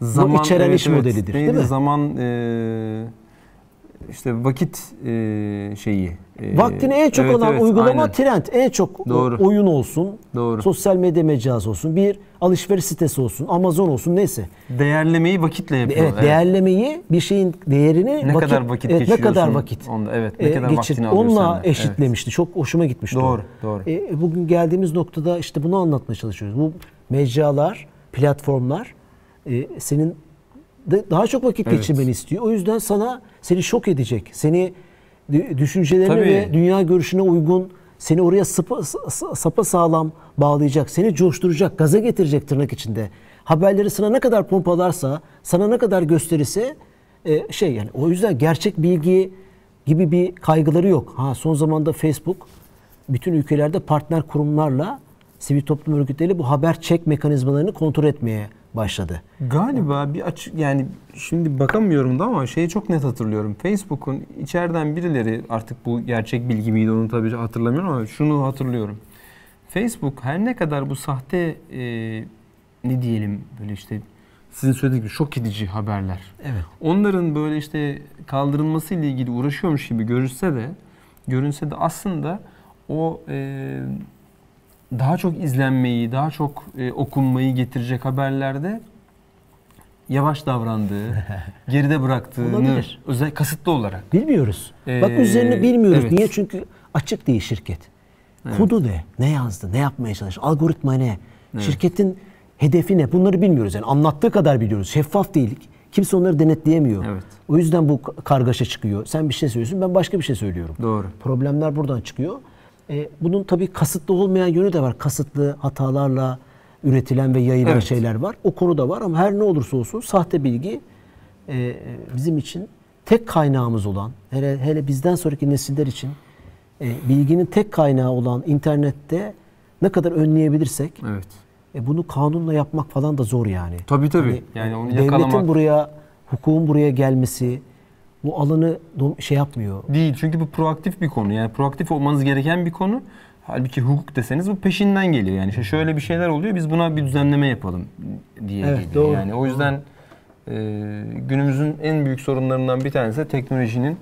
bu içeren iş modelidir. Neydi? Değil mi? Zaman e, işte vakit e, şeyi. E, Vaktini en çok evet, alan evet, uygulama aynen. trend. En çok Doğru. oyun olsun, Doğru. sosyal medya mecrası olsun, bir alışveriş sitesi olsun, Amazon olsun neyse. Değerlemeyi vakitle yapıyor. Evet, değerlemeyi bir şeyin değerini Ne kadar vakit evet, ne kadar vakit onda, evet, ne e, kadar geçir- vaktini alıyor onunla eşitlemişti. Çok hoşuma gitmişti. o. Doğru, doğru. E, bugün geldiğimiz noktada işte bunu anlatmaya çalışıyoruz. Bu mecralar, platformlar e, senin de daha çok vakit Evet. geçirmeni istiyor. O yüzden sana seni şok edecek. Seni düşüncelerine Tabii. ve dünya görüşüne uygun seni oraya sapa, sapa sağlam bağlayacak, seni coşturacak, gaza getirecek tırnak içinde. Haberleri sana ne kadar pompalarsa, sana ne kadar gösterirse e, şey yani o yüzden gerçek bilgi gibi bir kaygıları yok. Ha son zamanda Facebook bütün ülkelerde partner kurumlarla sivil toplum örgütleriyle bu haber çek mekanizmalarını kontrol etmeye başladı. Galiba bir açık yani şimdi bakamıyorum da ama şeyi çok net hatırlıyorum. Facebook'un içeriden birileri artık bu gerçek bilgi miydi onu tabii hatırlamıyorum ama şunu hatırlıyorum. Facebook her ne kadar bu sahte e, ne diyelim böyle işte sizin söylediğiniz gibi şok edici haberler. Evet. Onların böyle işte kaldırılması ile ilgili uğraşıyormuş gibi görünse de görünse de aslında o e, daha çok izlenmeyi, daha çok e, okunmayı getirecek haberlerde yavaş davrandığı, geride bıraktığını Olabilir. özel kasıtlı olarak. Bilmiyoruz. Bak Ee, üzerine bilmiyoruz. evet. Niye? Çünkü açık değil şirket. Kodu ne? Ne yazdı? Ne yapmaya çalıştı? Algoritma ne? Şirketin hedefi ne? Bunları bilmiyoruz. Yani anlattığı kadar biliyoruz. Şeffaf değil. Kimse onları denetleyemiyor. Evet. O yüzden bu kargaşa çıkıyor. Sen bir şey söylüyorsun, ben başka bir şey söylüyorum. Doğru. Problemler buradan çıkıyor. Ee, bunun tabii kasıtlı olmayan yönü de var. Kasıtlı hatalarla üretilen ve yayılan Evet. şeyler var. O konu da var ama her ne olursa olsun sahte bilgi e, bizim için tek kaynağımız olan, hele, hele bizden sonraki nesiller için e, bilginin tek kaynağı olan internette ne kadar önleyebilirsek Evet. e, bunu kanunla yapmak falan da zor yani. Tabii tabii. Hani, yani onu devletin yakalamak buraya, hukukun buraya gelmesi bu alanı şey yapmıyor. değil. Çünkü bu proaktif bir konu. Yani proaktif olmanız gereken bir konu. Halbuki hukuk deseniz bu peşinden geliyor. Yani işte şöyle bir şeyler oluyor. Biz buna bir düzenleme yapalım diye Evet, geliyor. doğru. Yani o yüzden e, günümüzün en büyük sorunlarından bir tanesi teknolojinin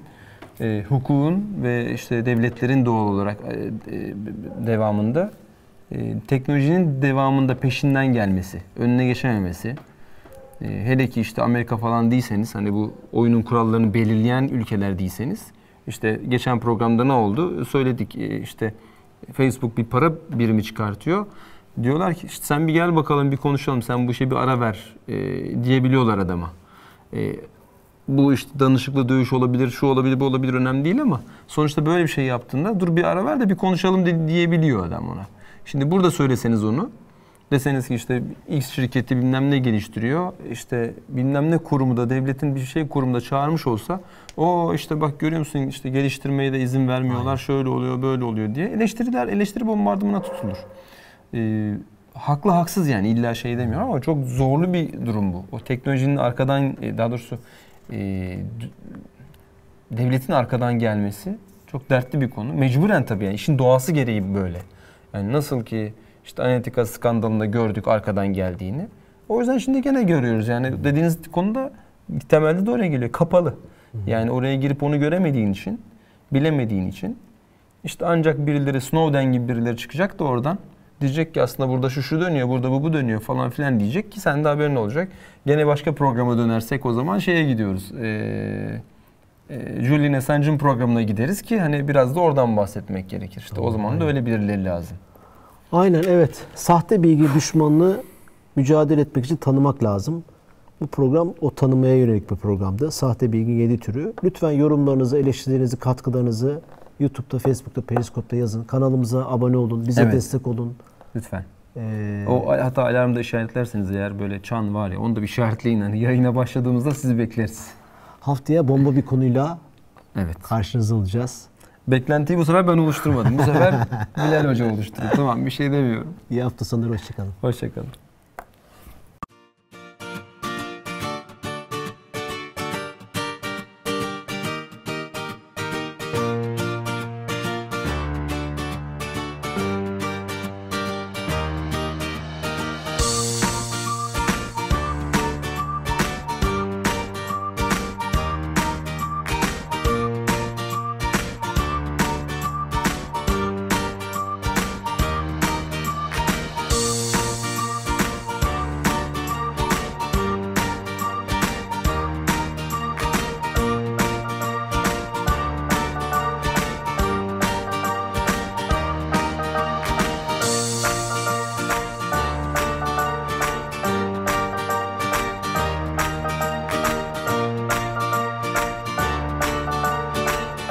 e, hukukun ve işte devletlerin doğal olarak e, e, devamında e, teknolojinin devamında peşinden gelmesi, önüne geçememesi. E, hele ki işte Amerika falan değilseniz hani bu oyunun kurallarını belirleyen ülkeler değilseniz işte geçen programda ne oldu? Söyledik e, işte Facebook bir para birimi çıkartıyor. Diyorlar ki işte sen bir gel bakalım bir konuşalım sen bu işe bir ara ver e, diyebiliyorlar adama. E, bu işte danışıklı dövüş olabilir, şu olabilir, bu olabilir önemli değil ama sonuçta böyle bir şey yaptığında dur bir ara ver de bir konuşalım de- diyebiliyor adam ona. Şimdi burada söyleseniz onu deseniz ki işte X şirketi bilmem ne geliştiriyor. işte bilmem ne kurumu da devletin bir şey kurumda çağırmış olsa o işte bak görüyor musun işte geliştirmeye de izin vermiyorlar. Şöyle oluyor, böyle oluyor diye eleştiriler eleştiri bombardımına tutulur. Ee, haklı haksız yani illa şey demiyorum ama çok zorlu bir durum bu. O teknolojinin arkadan e, daha doğrusu e, devletin arkadan gelmesi çok dertli bir konu. Mecburen tabii yani işin doğası gereği böyle. Yani nasıl ki işte Analitika skandalında gördük arkadan geldiğini. O yüzden şimdi gene görüyoruz. Yani dediğiniz konuda temelde de oraya geliyor. Kapalı. Yani oraya girip onu göremediğin için, bilemediğin için işte ancak birileri Snowden gibi birileri çıkacak da oradan diyecek ki aslında burada şu şu dönüyor, burada bu bu dönüyor falan filan diyecek ki sen de haberin olacak. Gene başka programa dönersek o zaman şeye gidiyoruz. Ee, e, Julian Assange'ın programına gideriz ki hani biraz da oradan bahsetmek gerekir. İşte o zaman da öyle birileri lazım. Aynen evet. Sahte bilgi düşmanlığı mücadele etmek için tanımak lazım. Bu program o tanımaya yönelik bir programdı. Sahte bilgi 7 türü. Lütfen yorumlarınızı, eleştirilerinizi, katkılarınızı YouTube'da, Facebook'ta, Periskop'ta yazın. Kanalımıza abone olun, bize Evet. destek olun. Lütfen. Ee, O hatta alarmda işaretlerseniz eğer böyle çan var ya onu da bir işaretleyin. Hani yayına başladığımızda sizi bekleriz. haftaya bomba bir konuyla Evet. karşınızda olacağız. Beklentiyi bu sefer ben oluşturmadım. Bu sefer Bilal Hoca oluşturdu. Tamam bir şey demiyorum. İyi hafta sonları, hoşçakalın. Hoşçakalın.